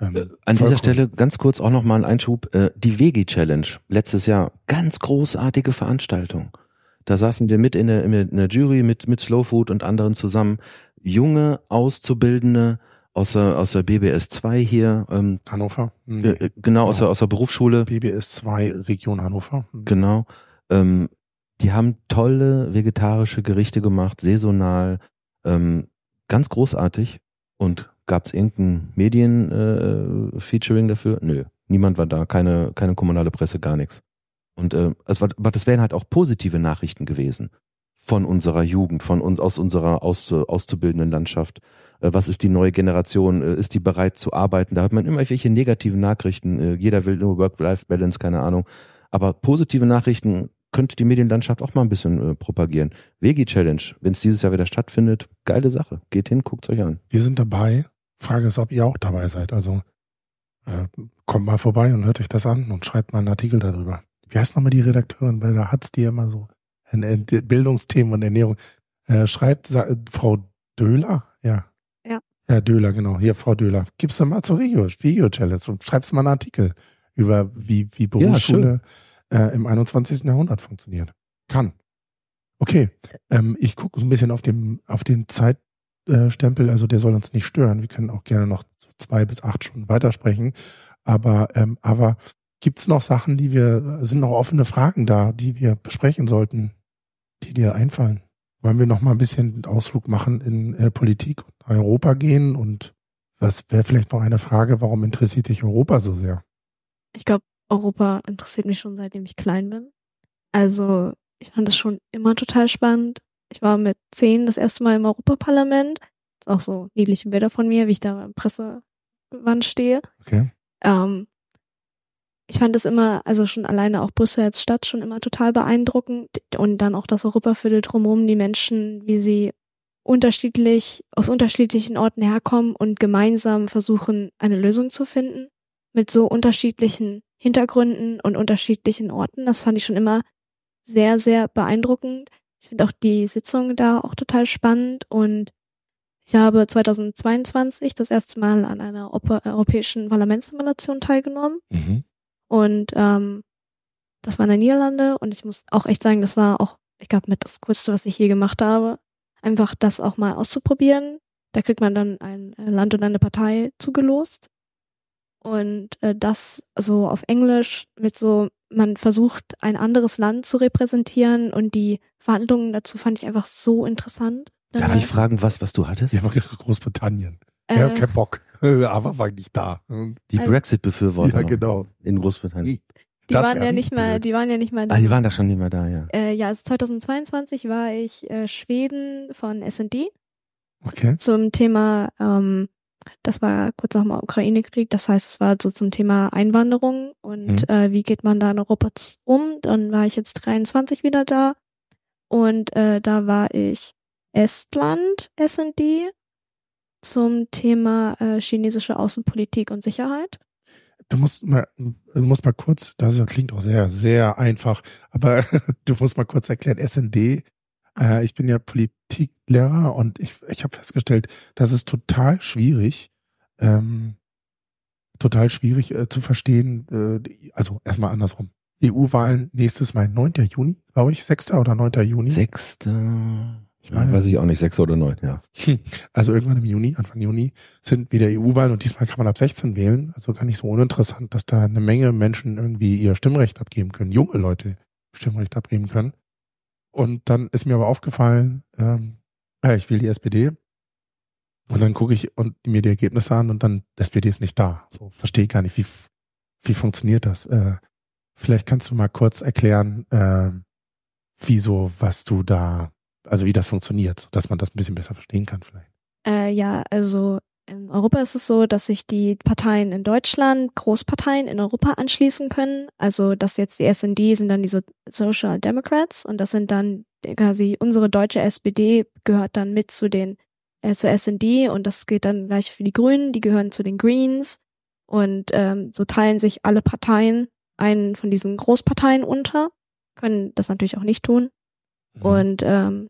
ähm, äh, an dieser Stelle ganz kurz auch nochmal ein Einschub. Äh, die Vegi Challenge letztes Jahr, ganz großartige Veranstaltung. Da saßen wir mit in der, in der Jury mit mit Slow Food und anderen zusammen. Junge Auszubildende aus der, aus der BBS 2 hier. Ähm, Hannover. Mhm. Äh, genau, aus der, aus der Berufsschule. BBS 2 Region Hannover. Mhm. Genau. Ähm, die haben tolle vegetarische Gerichte gemacht, saisonal, ähm, ganz großartig. Und gab es irgendein Medien-Featuring äh, dafür? Nö, niemand war da, keine, keine kommunale Presse, gar nichts. Und äh, es war, aber das wären halt auch positive Nachrichten gewesen von unserer Jugend, von uns aus unserer aus, auszubildenden Landschaft. Äh, was ist die neue Generation? Äh, ist die bereit zu arbeiten? Da hat man immer welche negativen Nachrichten. Äh, jeder will nur Work-Life-Balance, keine Ahnung. Aber positive Nachrichten könnte die Medienlandschaft auch mal ein bisschen äh, propagieren. Vegi Challenge, wenn es dieses Jahr wieder stattfindet, geile Sache. Geht hin, guckt euch an. Wir sind dabei. Frage ist, ob ihr auch dabei seid. Also äh, kommt mal vorbei und hört euch das an und schreibt mal einen Artikel darüber. Wie heißt nochmal die Redakteurin? Weil da hat's die immer so Bildungsthemen und Ernährung. Äh, schreibt Frau Döhler, ja. Ja. Ja, Döhler, genau. Hier, Frau Döhler. Gib's doch mal zur Video-Challenge und schreibst mal einen Artikel über wie, wie Berufsschule ja, äh, im 21. Jahrhundert funktioniert. Kann. Okay. Ähm, ich gucke so ein bisschen auf dem, auf den Zeitstempel, also der soll uns nicht stören. Wir können auch gerne noch zwei bis acht Stunden weitersprechen. Aber, ähm, aber gibt's noch Sachen, die wir, sind noch offene Fragen da, die wir besprechen sollten, die dir einfallen? Wollen wir noch mal ein bisschen Ausflug machen in äh, Politik und Europa gehen? Und was wäre vielleicht noch eine Frage, warum interessiert dich Europa so sehr? Ich glaube, Europa interessiert mich schon seitdem ich klein bin. Also ich fand es schon immer total spannend. Ich war mit zehn das erste Mal im Europaparlament. Das ist auch so niedliche Bilder von mir, wie ich da im Pressewand stehe. Okay. Ähm, ich fand es immer, also schon alleine auch Brüssel als Stadt schon immer total beeindruckend und dann auch das Europaviertel drumherum, die Menschen, wie sie unterschiedlich, aus unterschiedlichen Orten herkommen und gemeinsam versuchen, eine Lösung zu finden mit so unterschiedlichen Hintergründen und unterschiedlichen Orten. Das fand ich schon immer sehr, sehr beeindruckend. Ich finde auch die Sitzung da auch total spannend und ich habe 2022 das erste Mal an einer europäischen Parlamentssimulation teilgenommen. Mhm. Und ähm, das war in den Niederlande und ich muss auch echt sagen, das war auch, ich glaube, mit das Coolste, was ich je gemacht habe. Einfach das auch mal auszuprobieren. Da kriegt man dann ein äh, Land und eine Partei zugelost. Und äh, das so auf Englisch mit so, man versucht ein anderes Land zu repräsentieren und die Verhandlungen dazu fand ich einfach so interessant. Darf ich fragen, was, was du hattest? Ja, Großbritannien. Äh, ja, kein Bock. Aber war nicht da. Die Brexit-Befürworter. Ja, genau. In Großbritannien. Die das waren ja nicht mal, die waren ja nicht mal da. Ah, die waren da schon nicht mehr da, ja. Äh, ja, also 2022 war ich äh, Schweden von S&D. Okay. Zum Thema, ähm, das war kurz nach dem Ukraine-Krieg, das heißt, es war so zum Thema Einwanderung und mhm. äh, wie geht man da in Europa um. Dann war ich jetzt 23 wieder da und äh, da war ich Estland S&D zum Thema äh, chinesische Außenpolitik und Sicherheit. Du musst mal, du musst mal kurz, das klingt auch sehr, sehr einfach, aber du musst mal kurz erklären, SND, äh, ich bin ja Politiklehrer und ich, ich habe festgestellt, das ist total schwierig, ähm, total schwierig äh, zu verstehen, äh, also erstmal andersrum. EU-Wahlen nächstes Mal 9. Juni, glaube ich, 6. oder 9. Juni. 6. Ich meine, ja, weiß ich auch nicht, sechs oder neun, ja. Also irgendwann im Juni, Anfang Juni, sind wieder EU-Wahlen und diesmal kann man ab 16 wählen. Also gar nicht so uninteressant, dass da eine Menge Menschen irgendwie ihr Stimmrecht abgeben können, junge Leute Stimmrecht abgeben können. Und dann ist mir aber aufgefallen, ähm, ja, ich will die SPD. Und dann gucke ich und mir die Ergebnisse an und dann, SPD ist nicht da. So, verstehe gar nicht, wie, wie funktioniert das? Äh, vielleicht kannst du mal kurz erklären, äh, wieso, was du da also wie das funktioniert, dass man das ein bisschen besser verstehen kann vielleicht. Äh, ja, also in Europa ist es so, dass sich die Parteien in Deutschland, Großparteien in Europa anschließen können. Also dass jetzt die SND sind dann die Social Democrats und das sind dann quasi unsere deutsche SPD gehört dann mit zu den äh, zur SND und das geht dann gleich für die Grünen, die gehören zu den Greens und ähm, so teilen sich alle Parteien einen von diesen Großparteien unter, können das natürlich auch nicht tun. Mhm. Und ähm.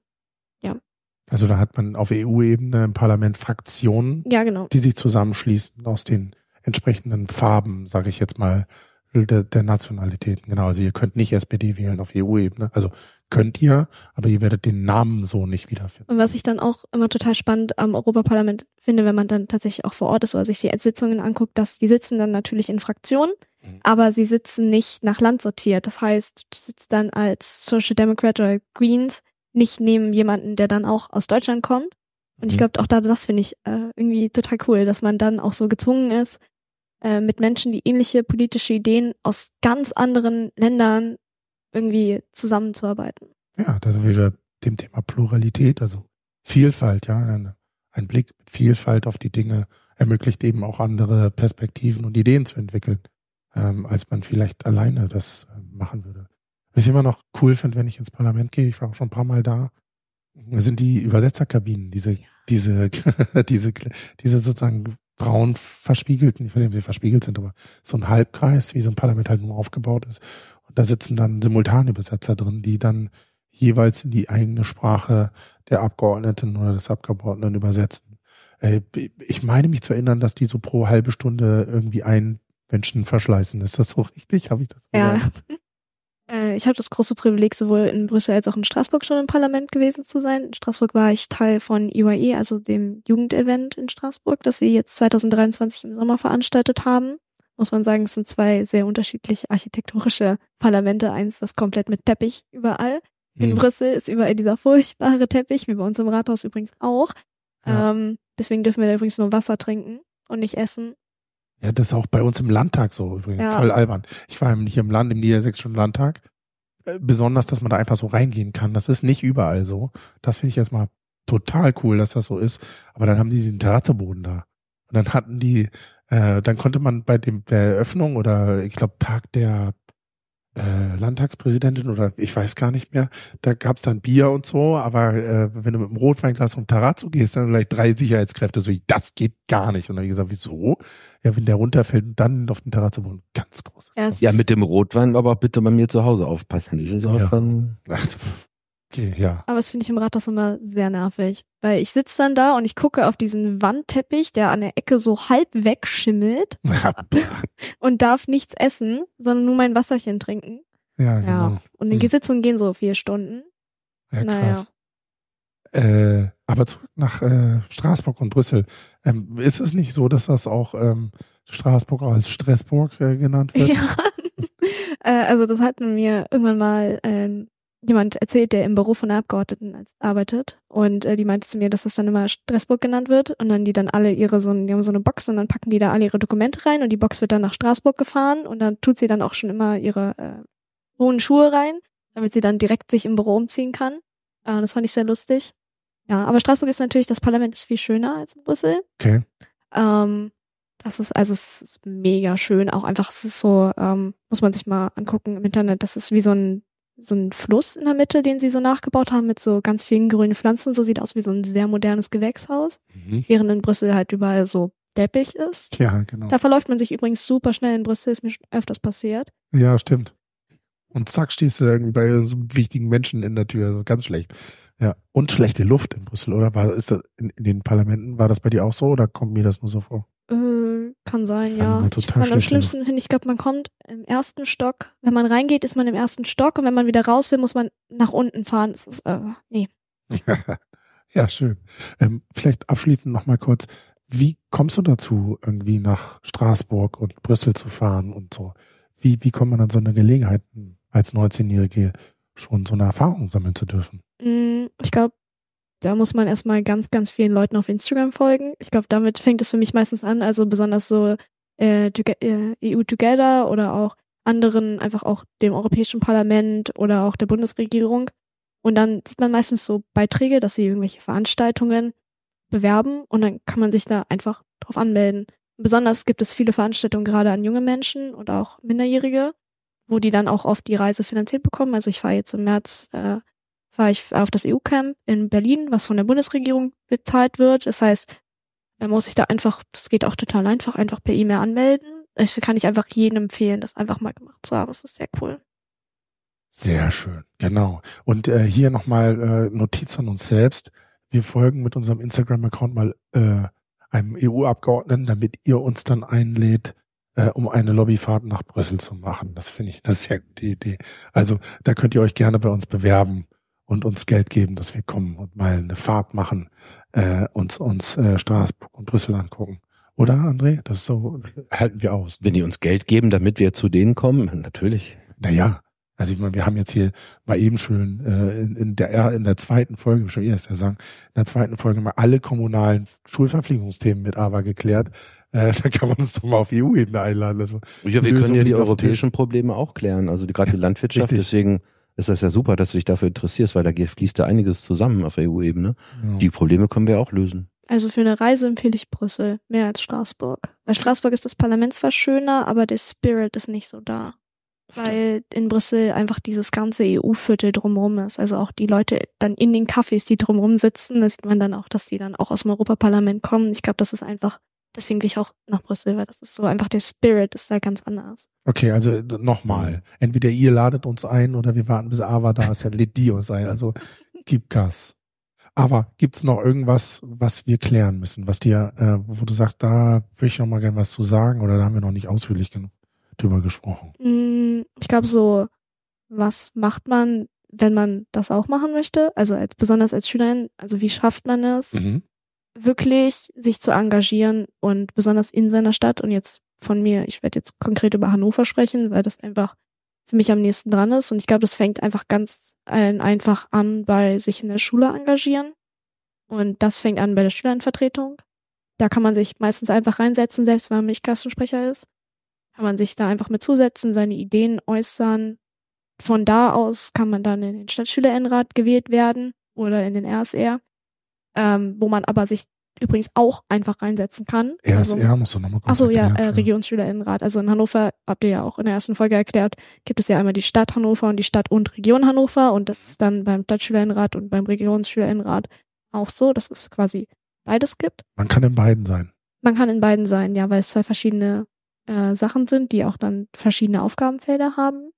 Also da hat man auf EU-Ebene im Parlament Fraktionen, ja, genau. die sich zusammenschließen aus den entsprechenden Farben, sage ich jetzt mal, der, der Nationalitäten. Genau, also ihr könnt nicht SPD wählen auf EU-Ebene. Also könnt ihr, aber ihr werdet den Namen so nicht wiederfinden. Und was ich dann auch immer total spannend am Europaparlament finde, wenn man dann tatsächlich auch vor Ort ist oder sich die Sitzungen anguckt, dass die sitzen dann natürlich in Fraktionen, mhm. aber sie sitzen nicht nach Land sortiert. Das heißt, du sitzt dann als Social Democrat oder Greens nicht neben jemanden, der dann auch aus Deutschland kommt. Und ich mhm. glaube auch da, das finde ich äh, irgendwie total cool, dass man dann auch so gezwungen ist, äh, mit Menschen, die ähnliche politische Ideen aus ganz anderen Ländern irgendwie zusammenzuarbeiten. Ja, da sind wir wieder dem Thema Pluralität, also Vielfalt, ja. Ein, ein Blick mit Vielfalt auf die Dinge ermöglicht eben auch andere Perspektiven und Ideen zu entwickeln, ähm, als man vielleicht alleine das äh, machen würde. Was ich immer noch cool finde, wenn ich ins Parlament gehe, ich war auch schon ein paar Mal da, sind die Übersetzerkabinen, diese, ja. diese, diese, diese sozusagen braun verspiegelten, ich weiß nicht, ob sie verspiegelt sind, aber so ein Halbkreis, wie so ein Parlament halt nur aufgebaut ist. Und da sitzen dann Simultanübersetzer drin, die dann jeweils in die eigene Sprache der Abgeordneten oder des Abgeordneten übersetzen. Äh, ich meine mich zu erinnern, dass die so pro halbe Stunde irgendwie einen Menschen verschleißen. Ist das so richtig? Habe ich das Ja. Äh, ich habe das große Privileg, sowohl in Brüssel als auch in Straßburg schon im Parlament gewesen zu sein. In Straßburg war ich Teil von EYE, also dem Jugendevent in Straßburg, das sie jetzt 2023 im Sommer veranstaltet haben. Muss man sagen, es sind zwei sehr unterschiedliche architektonische Parlamente. Eins das komplett mit Teppich überall. In Hm. Brüssel ist überall dieser furchtbare Teppich, wie bei uns im Rathaus übrigens auch. Ja. Ähm, deswegen dürfen wir da übrigens nur Wasser trinken und nicht essen. Ja, das ist auch bei uns im Landtag so übrigens. Ja. Voll albern. Ich war nämlich im Land, im Niedersächsischen Landtag. Äh, Besonders, dass man da einfach so reingehen kann. Das ist nicht überall so. Das finde ich erstmal total cool, dass das so ist. Aber dann haben die diesen Terrazzeboden da. Und dann hatten die, äh, dann konnte man bei dem der Eröffnung oder ich glaube Tag der äh, Landtagspräsidentin oder ich weiß gar nicht mehr, da gab's dann Bier und so, aber äh, wenn du mit einem Rotweinglas um Terrazzo gehst, dann vielleicht drei Sicherheitskräfte, so das geht gar nicht. Und dann habe ich gesagt, wieso? Ja, wenn der runterfällt und dann auf den Terrazzo ganz großes. Ja, mit dem Rotwein aber bitte bei mir zu Hause aufpassen. Das ist auch Ja. schon Okay, ja. Aber das finde ich im Rathaus immer sehr nervig. Weil ich sitze dann da und ich gucke auf diesen Wandteppich, der an der Ecke so halb wegschimmelt und darf nichts essen, sondern nur mein Wasserchen trinken. ja, genau. Ja. Und die Hm. Sitzungen gehen so vier Stunden. Ja, Naja. krass. Äh, aber zurück nach äh, Straßburg und Brüssel. Ähm, ist es nicht so, dass das auch ähm, Straßburg auch als Stressburg äh, genannt wird? Ja. äh, also das hat mir irgendwann mal äh, jemand erzählt, der im Büro von der Abgeordneten arbeitet. Und äh, die meinte zu mir, dass das dann immer Stressburg genannt wird. Und dann die dann alle ihre so, die haben so eine Box und dann packen die da alle ihre Dokumente rein und die Box wird dann nach Straßburg gefahren und dann tut sie dann auch schon immer ihre äh, hohen Schuhe rein, damit sie dann direkt sich im Büro umziehen kann. Äh, das fand ich sehr lustig. Ja, aber Straßburg ist natürlich, das Parlament ist viel schöner als in Brüssel. Okay. Ähm, das ist, also es ist mega schön. Auch einfach, es ist so, ähm, muss man sich mal angucken im Internet. Das ist wie so ein, so ein Fluss in der Mitte, den sie so nachgebaut haben mit so ganz vielen grünen Pflanzen. So sieht aus wie so ein sehr modernes Gewächshaus. Mhm. Während in Brüssel halt überall so Teppich ist. Ja, genau. Da verläuft man sich übrigens super schnell in Brüssel, ist mir schon öfters passiert. Ja, stimmt. Und zack, stehst du da irgendwie bei so einem wichtigen Menschen in der Tür. Also ganz schlecht. Ja. Und schlechte Luft in Brüssel, oder? War, ist das in, in den Parlamenten, war das bei dir auch so oder kommt mir das nur so vor? Äh, kann sein, ja. Ich fand am schlimmsten finde ich, glaube, man kommt im ersten Stock. Wenn man reingeht, ist man im ersten Stock und wenn man wieder raus will, muss man nach unten fahren. Das ist, äh, nee. ja, schön. Ähm, vielleicht abschließend noch mal kurz. Wie kommst du dazu, irgendwie nach Straßburg und Brüssel zu fahren und so? Wie, wie kommt man an so eine Gelegenheit, als 19-Jährige schon so eine Erfahrung sammeln zu dürfen? Mm, Ich glaube, da muss man erstmal ganz, ganz vielen Leuten auf Instagram folgen. Ich glaube, damit fängt es für mich meistens an. Also besonders so äh, Toge- äh, EU Together oder auch anderen, einfach auch dem Europäischen Parlament oder auch der Bundesregierung. Und dann sieht man meistens so Beiträge, dass sie irgendwelche Veranstaltungen bewerben und dann kann man sich da einfach drauf anmelden. Besonders gibt es viele Veranstaltungen gerade an junge Menschen oder auch Minderjährige, wo die dann auch oft die Reise finanziert bekommen. Also ich fahre jetzt im März äh, fahre ich auf das EU-Camp in Berlin, was von der Bundesregierung bezahlt wird. Das heißt, da muss ich da einfach, das geht auch total einfach, einfach per E-Mail anmelden. Das kann ich einfach jedem empfehlen, das einfach mal gemacht zu haben. Das ist sehr cool. Sehr schön, genau. Und äh, hier nochmal äh, Notiz an uns selbst. Wir folgen mit unserem Instagram-Account mal äh, einem EU-Abgeordneten, damit ihr uns dann einlädt, äh, um eine Lobbyfahrt nach Brüssel zu machen. Das finde ich eine sehr gute Idee. Also da könnt ihr euch gerne bei uns bewerben und uns Geld geben, dass wir kommen und mal eine Fahrt machen, äh, uns uns äh, Straßburg und Brüssel angucken. Oder André? Das so halten wir aus. Wenn die uns Geld geben, damit wir zu denen kommen, natürlich. Naja, also ich meine, wir haben jetzt hier mal eben schön äh, in, in der in der zweiten Folge, schon erst ja sagen, in der zweiten Folge mal alle kommunalen Schulverpflegungsthemen mit AWA geklärt. Äh, da kann man uns doch mal auf EU-Ebene einladen. Also, Ja, wir Lösung können ja die europäischen Probleme auch klären. Also die, gerade die Landwirtschaft, Richtig. deswegen ist das ja super, dass du dich dafür interessierst, weil da fließt ja einiges zusammen auf EU-Ebene. ja. Die Probleme können wir auch lösen. Also für eine Reise empfehle ich Brüssel mehr als Straßburg. Bei Straßburg ist das Parlament zwar schöner, aber der Spirit ist nicht so da. Weil in Brüssel einfach dieses ganze EU-Viertel drumherum ist. Also auch die Leute dann in den Cafés, die drumherum sitzen, da sieht man dann auch, dass die dann auch aus dem Europaparlament kommen. Ich glaube, das ist einfach deswegen will ich auch nach Brüssel, weil das ist so einfach der Spirit ist da ganz anders. Okay, also nochmal. Entweder ihr ladet uns ein oder wir warten bis Ava da ist, ja lädt die uns ein. Also gib Gas. Aber gibt's noch irgendwas, was wir klären müssen, was dir, äh, wo du sagst, da würde ich noch mal gerne was zu sagen oder da haben wir noch nicht ausführlich genug drüber gesprochen? Mm, Ich glaube so, was macht man, wenn man das auch machen möchte? Also als, besonders als Schülerin, also wie schafft man es, Mhm. Wirklich sich zu engagieren und besonders in seiner Stadt und jetzt von mir, ich werde jetzt konkret über Hannover sprechen, weil das einfach für mich am nächsten dran ist und ich glaube, das fängt einfach ganz ein- einfach an bei sich in der Schule engagieren und das fängt an bei der Schülerinnenvertretung. Da kann man sich meistens einfach reinsetzen, selbst wenn man nicht Klassensprecher ist. Kann man sich da einfach mit zusetzen, seine Ideen äußern. Von da aus kann man dann in den Stadtschülerinnenrat gewählt werden oder in den RSR, ähm, wo man aber sich übrigens auch einfach reinsetzen kann. Also- RSR musst du nochmal kurz Ach so, ja, äh, Regionsschülerinnenrat. Also in Hannover, habt ihr ja auch in der ersten Folge erklärt, gibt es ja einmal die Stadt Hannover und die Stadt und Region Hannover und das ist dann beim Stadtschülerinnenrat und beim Regionsschülerinnenrat auch so, dass es quasi beides gibt. Man kann in beiden sein. Man kann in beiden sein, ja, weil es zwei verschiedene äh, Sachen sind, die auch dann verschiedene Aufgabenfelder haben.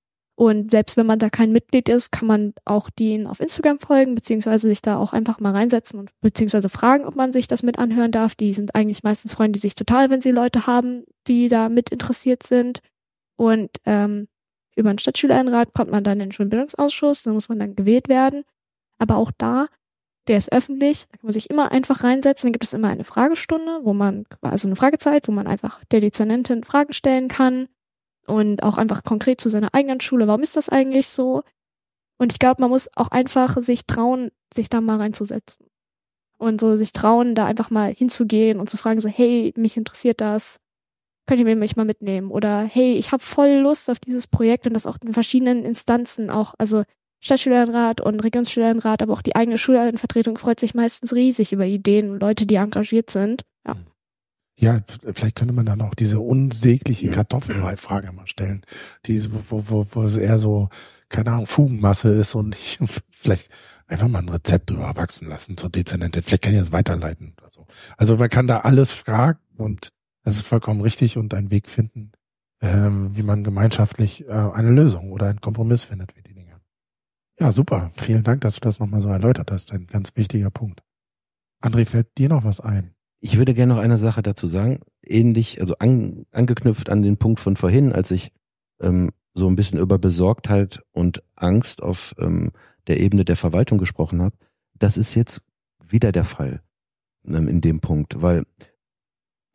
Und selbst wenn man da kein Mitglied ist, kann man auch denen auf Instagram folgen, beziehungsweise sich da auch einfach mal reinsetzen und beziehungsweise fragen, ob man sich das mit anhören darf. Die sind eigentlich meistens freuen die sich total, wenn sie Leute haben, die da mit interessiert sind. Und ähm, über den Stadtschülerinnenrat kommt man dann in den Schulbildungsausschuss, da muss man dann gewählt werden. Aber auch da, der ist öffentlich, da kann man sich immer einfach reinsetzen. Dann gibt es immer eine Fragestunde, wo man, also eine Fragezeit, wo man einfach der Dezernentin Fragen stellen kann und auch einfach konkret zu seiner eigenen Schule, warum ist das eigentlich so? Und ich glaube, man muss auch einfach sich trauen, sich da mal reinzusetzen. Und so sich trauen, da einfach mal hinzugehen und zu fragen, so, hey, mich interessiert das, könnt ihr mir mich mal mitnehmen? Oder hey, ich habe voll Lust auf dieses Projekt und das auch in verschiedenen Instanzen, auch, also Stadtschülerinnenrat und Regionsschülerinnenrat, aber auch die eigene Schülerinnenvertretung freut sich meistens riesig über Ideen und Leute, die engagiert sind. Ja. Ja, vielleicht könnte man dann auch diese unsägliche Kartoffelbrei-Frage mal stellen. Diese, wo, wo, wo es eher so, keine Ahnung, Fugenmasse ist und ich vielleicht einfach mal ein Rezept drüber wachsen lassen zur Dezernentin. Vielleicht kann ich das weiterleiten oder so. Also man kann da alles fragen und das ist vollkommen richtig und einen Weg finden, ähm, wie man gemeinschaftlich äh, eine Lösung oder einen Kompromiss findet für die Dinge. Ja, super. Vielen Dank, dass du das nochmal so erläutert hast. Ein ganz wichtiger Punkt. André, fällt dir noch was ein? Ich würde gerne noch eine Sache dazu sagen, ähnlich, also an, angeknüpft an den Punkt von vorhin, als ich ähm, so ein bisschen über Besorgtheit und Angst auf ähm, der Ebene der Verwaltung gesprochen habe. Das ist jetzt wieder der Fall ähm, in dem Punkt, weil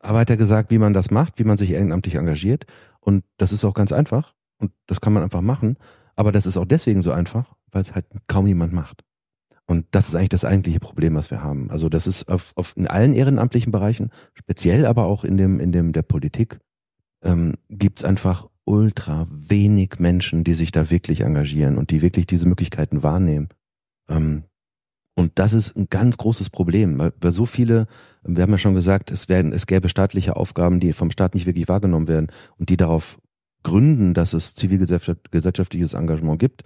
aber hat er gesagt, wie man das macht, wie man sich ehrenamtlich engagiert und das ist auch ganz einfach und das kann man einfach machen, aber das ist auch deswegen so einfach, weil es halt kaum jemand macht. Und das ist eigentlich das eigentliche Problem, was wir haben. Also das ist auf, auf in allen ehrenamtlichen Bereichen, speziell aber auch in dem in dem der Politik, ähm, gibt es einfach ultra wenig Menschen, die sich da wirklich engagieren und die wirklich diese Möglichkeiten wahrnehmen. Ähm, und das ist ein ganz großes Problem, weil, weil so viele, wir haben ja schon gesagt, es werden, es gäbe staatliche Aufgaben, die vom Staat nicht wirklich wahrgenommen werden und die darauf gründen, dass es zivilgesellschaftliches Engagement gibt.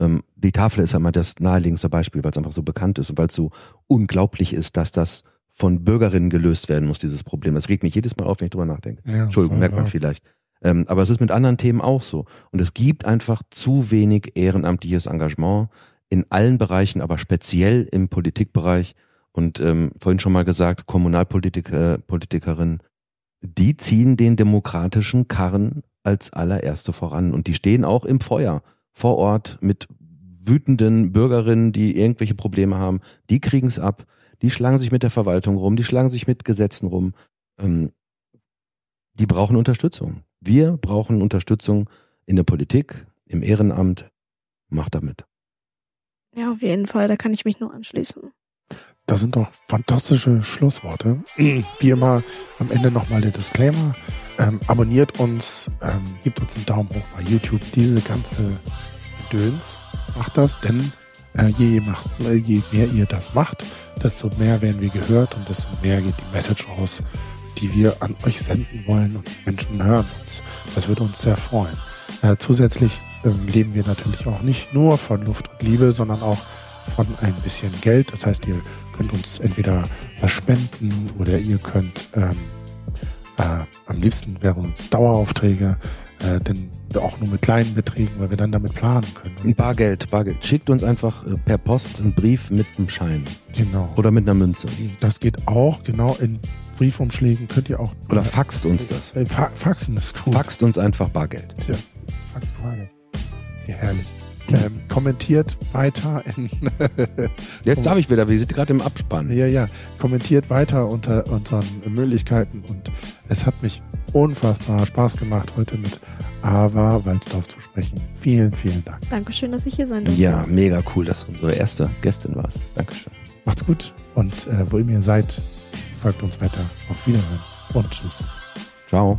Ähm, die Tafel ist einmal das naheliegendste Beispiel, weil es einfach so bekannt ist und weil es so unglaublich ist, dass das von Bürgerinnen gelöst werden muss, dieses Problem. Das regt mich jedes Mal auf, wenn ich drüber nachdenke. Ja, Entschuldigung, merkt man vielleicht. Ähm, aber es ist mit anderen Themen auch so. Und es gibt einfach zu wenig ehrenamtliches Engagement in allen Bereichen, aber speziell im Politikbereich. Und ähm, vorhin schon mal gesagt, Kommunalpolitiker, Politikerinnen, die ziehen den demokratischen Karren als allererste voran. Und die stehen auch im Feuer vor Ort mit wütenden Bürgerinnen, die irgendwelche Probleme haben. Die kriegen es ab. Die schlagen sich mit der Verwaltung rum. Die schlagen sich mit Gesetzen rum. Ähm, die brauchen Unterstützung. Wir brauchen Unterstützung in der Politik, im Ehrenamt. Macht damit. Ja, auf jeden Fall, da kann ich mich nur anschließen. Das sind doch fantastische Schlussworte. Wie immer am Ende nochmal der Disclaimer. Ähm, abonniert uns, ähm, gebt uns einen Daumen hoch bei YouTube. Diese ganze Gedöns macht das, denn äh, je, macht, äh, je mehr ihr das macht, desto mehr werden wir gehört und desto mehr geht die Message raus, die wir an euch senden wollen und die Menschen hören uns. Das würde uns sehr freuen. Äh, zusätzlich ähm, leben wir natürlich auch nicht nur von Luft und Liebe, sondern auch von ein bisschen Geld. Das heißt, ihr könnt uns entweder was spenden oder ihr könnt ähm, Äh, am liebsten wären uns Daueraufträge, äh, denn auch nur mit kleinen Beträgen, weil wir dann damit planen können. Und Bargeld, Bargeld. Schickt uns einfach äh, per Post einen Brief mit einem Schein. Genau. Oder mit einer Münze. Das geht auch, genau. In Briefumschlägen könnt ihr auch. Oder faxt uns das. Äh, fa faxen ist gut. Faxt uns einfach Bargeld. Tja, fax Bargeld. Ja, herrlich. Ähm, kommentiert weiter in Jetzt darf ich wieder, wir sind gerade im Abspann. Ja, ja. Kommentiert weiter unter unseren Möglichkeiten und es hat mich unfassbar Spaß gemacht, heute mit Ava Walzdorf zu sprechen. Vielen, vielen Dank. Dankeschön, dass ich hier sein durfte. Ja, mega cool, dass du unsere erste Gästin warst. Dankeschön. Macht's gut und äh, wo ihr mir seid, folgt uns weiter. Auf Wiedersehen und tschüss. Ciao.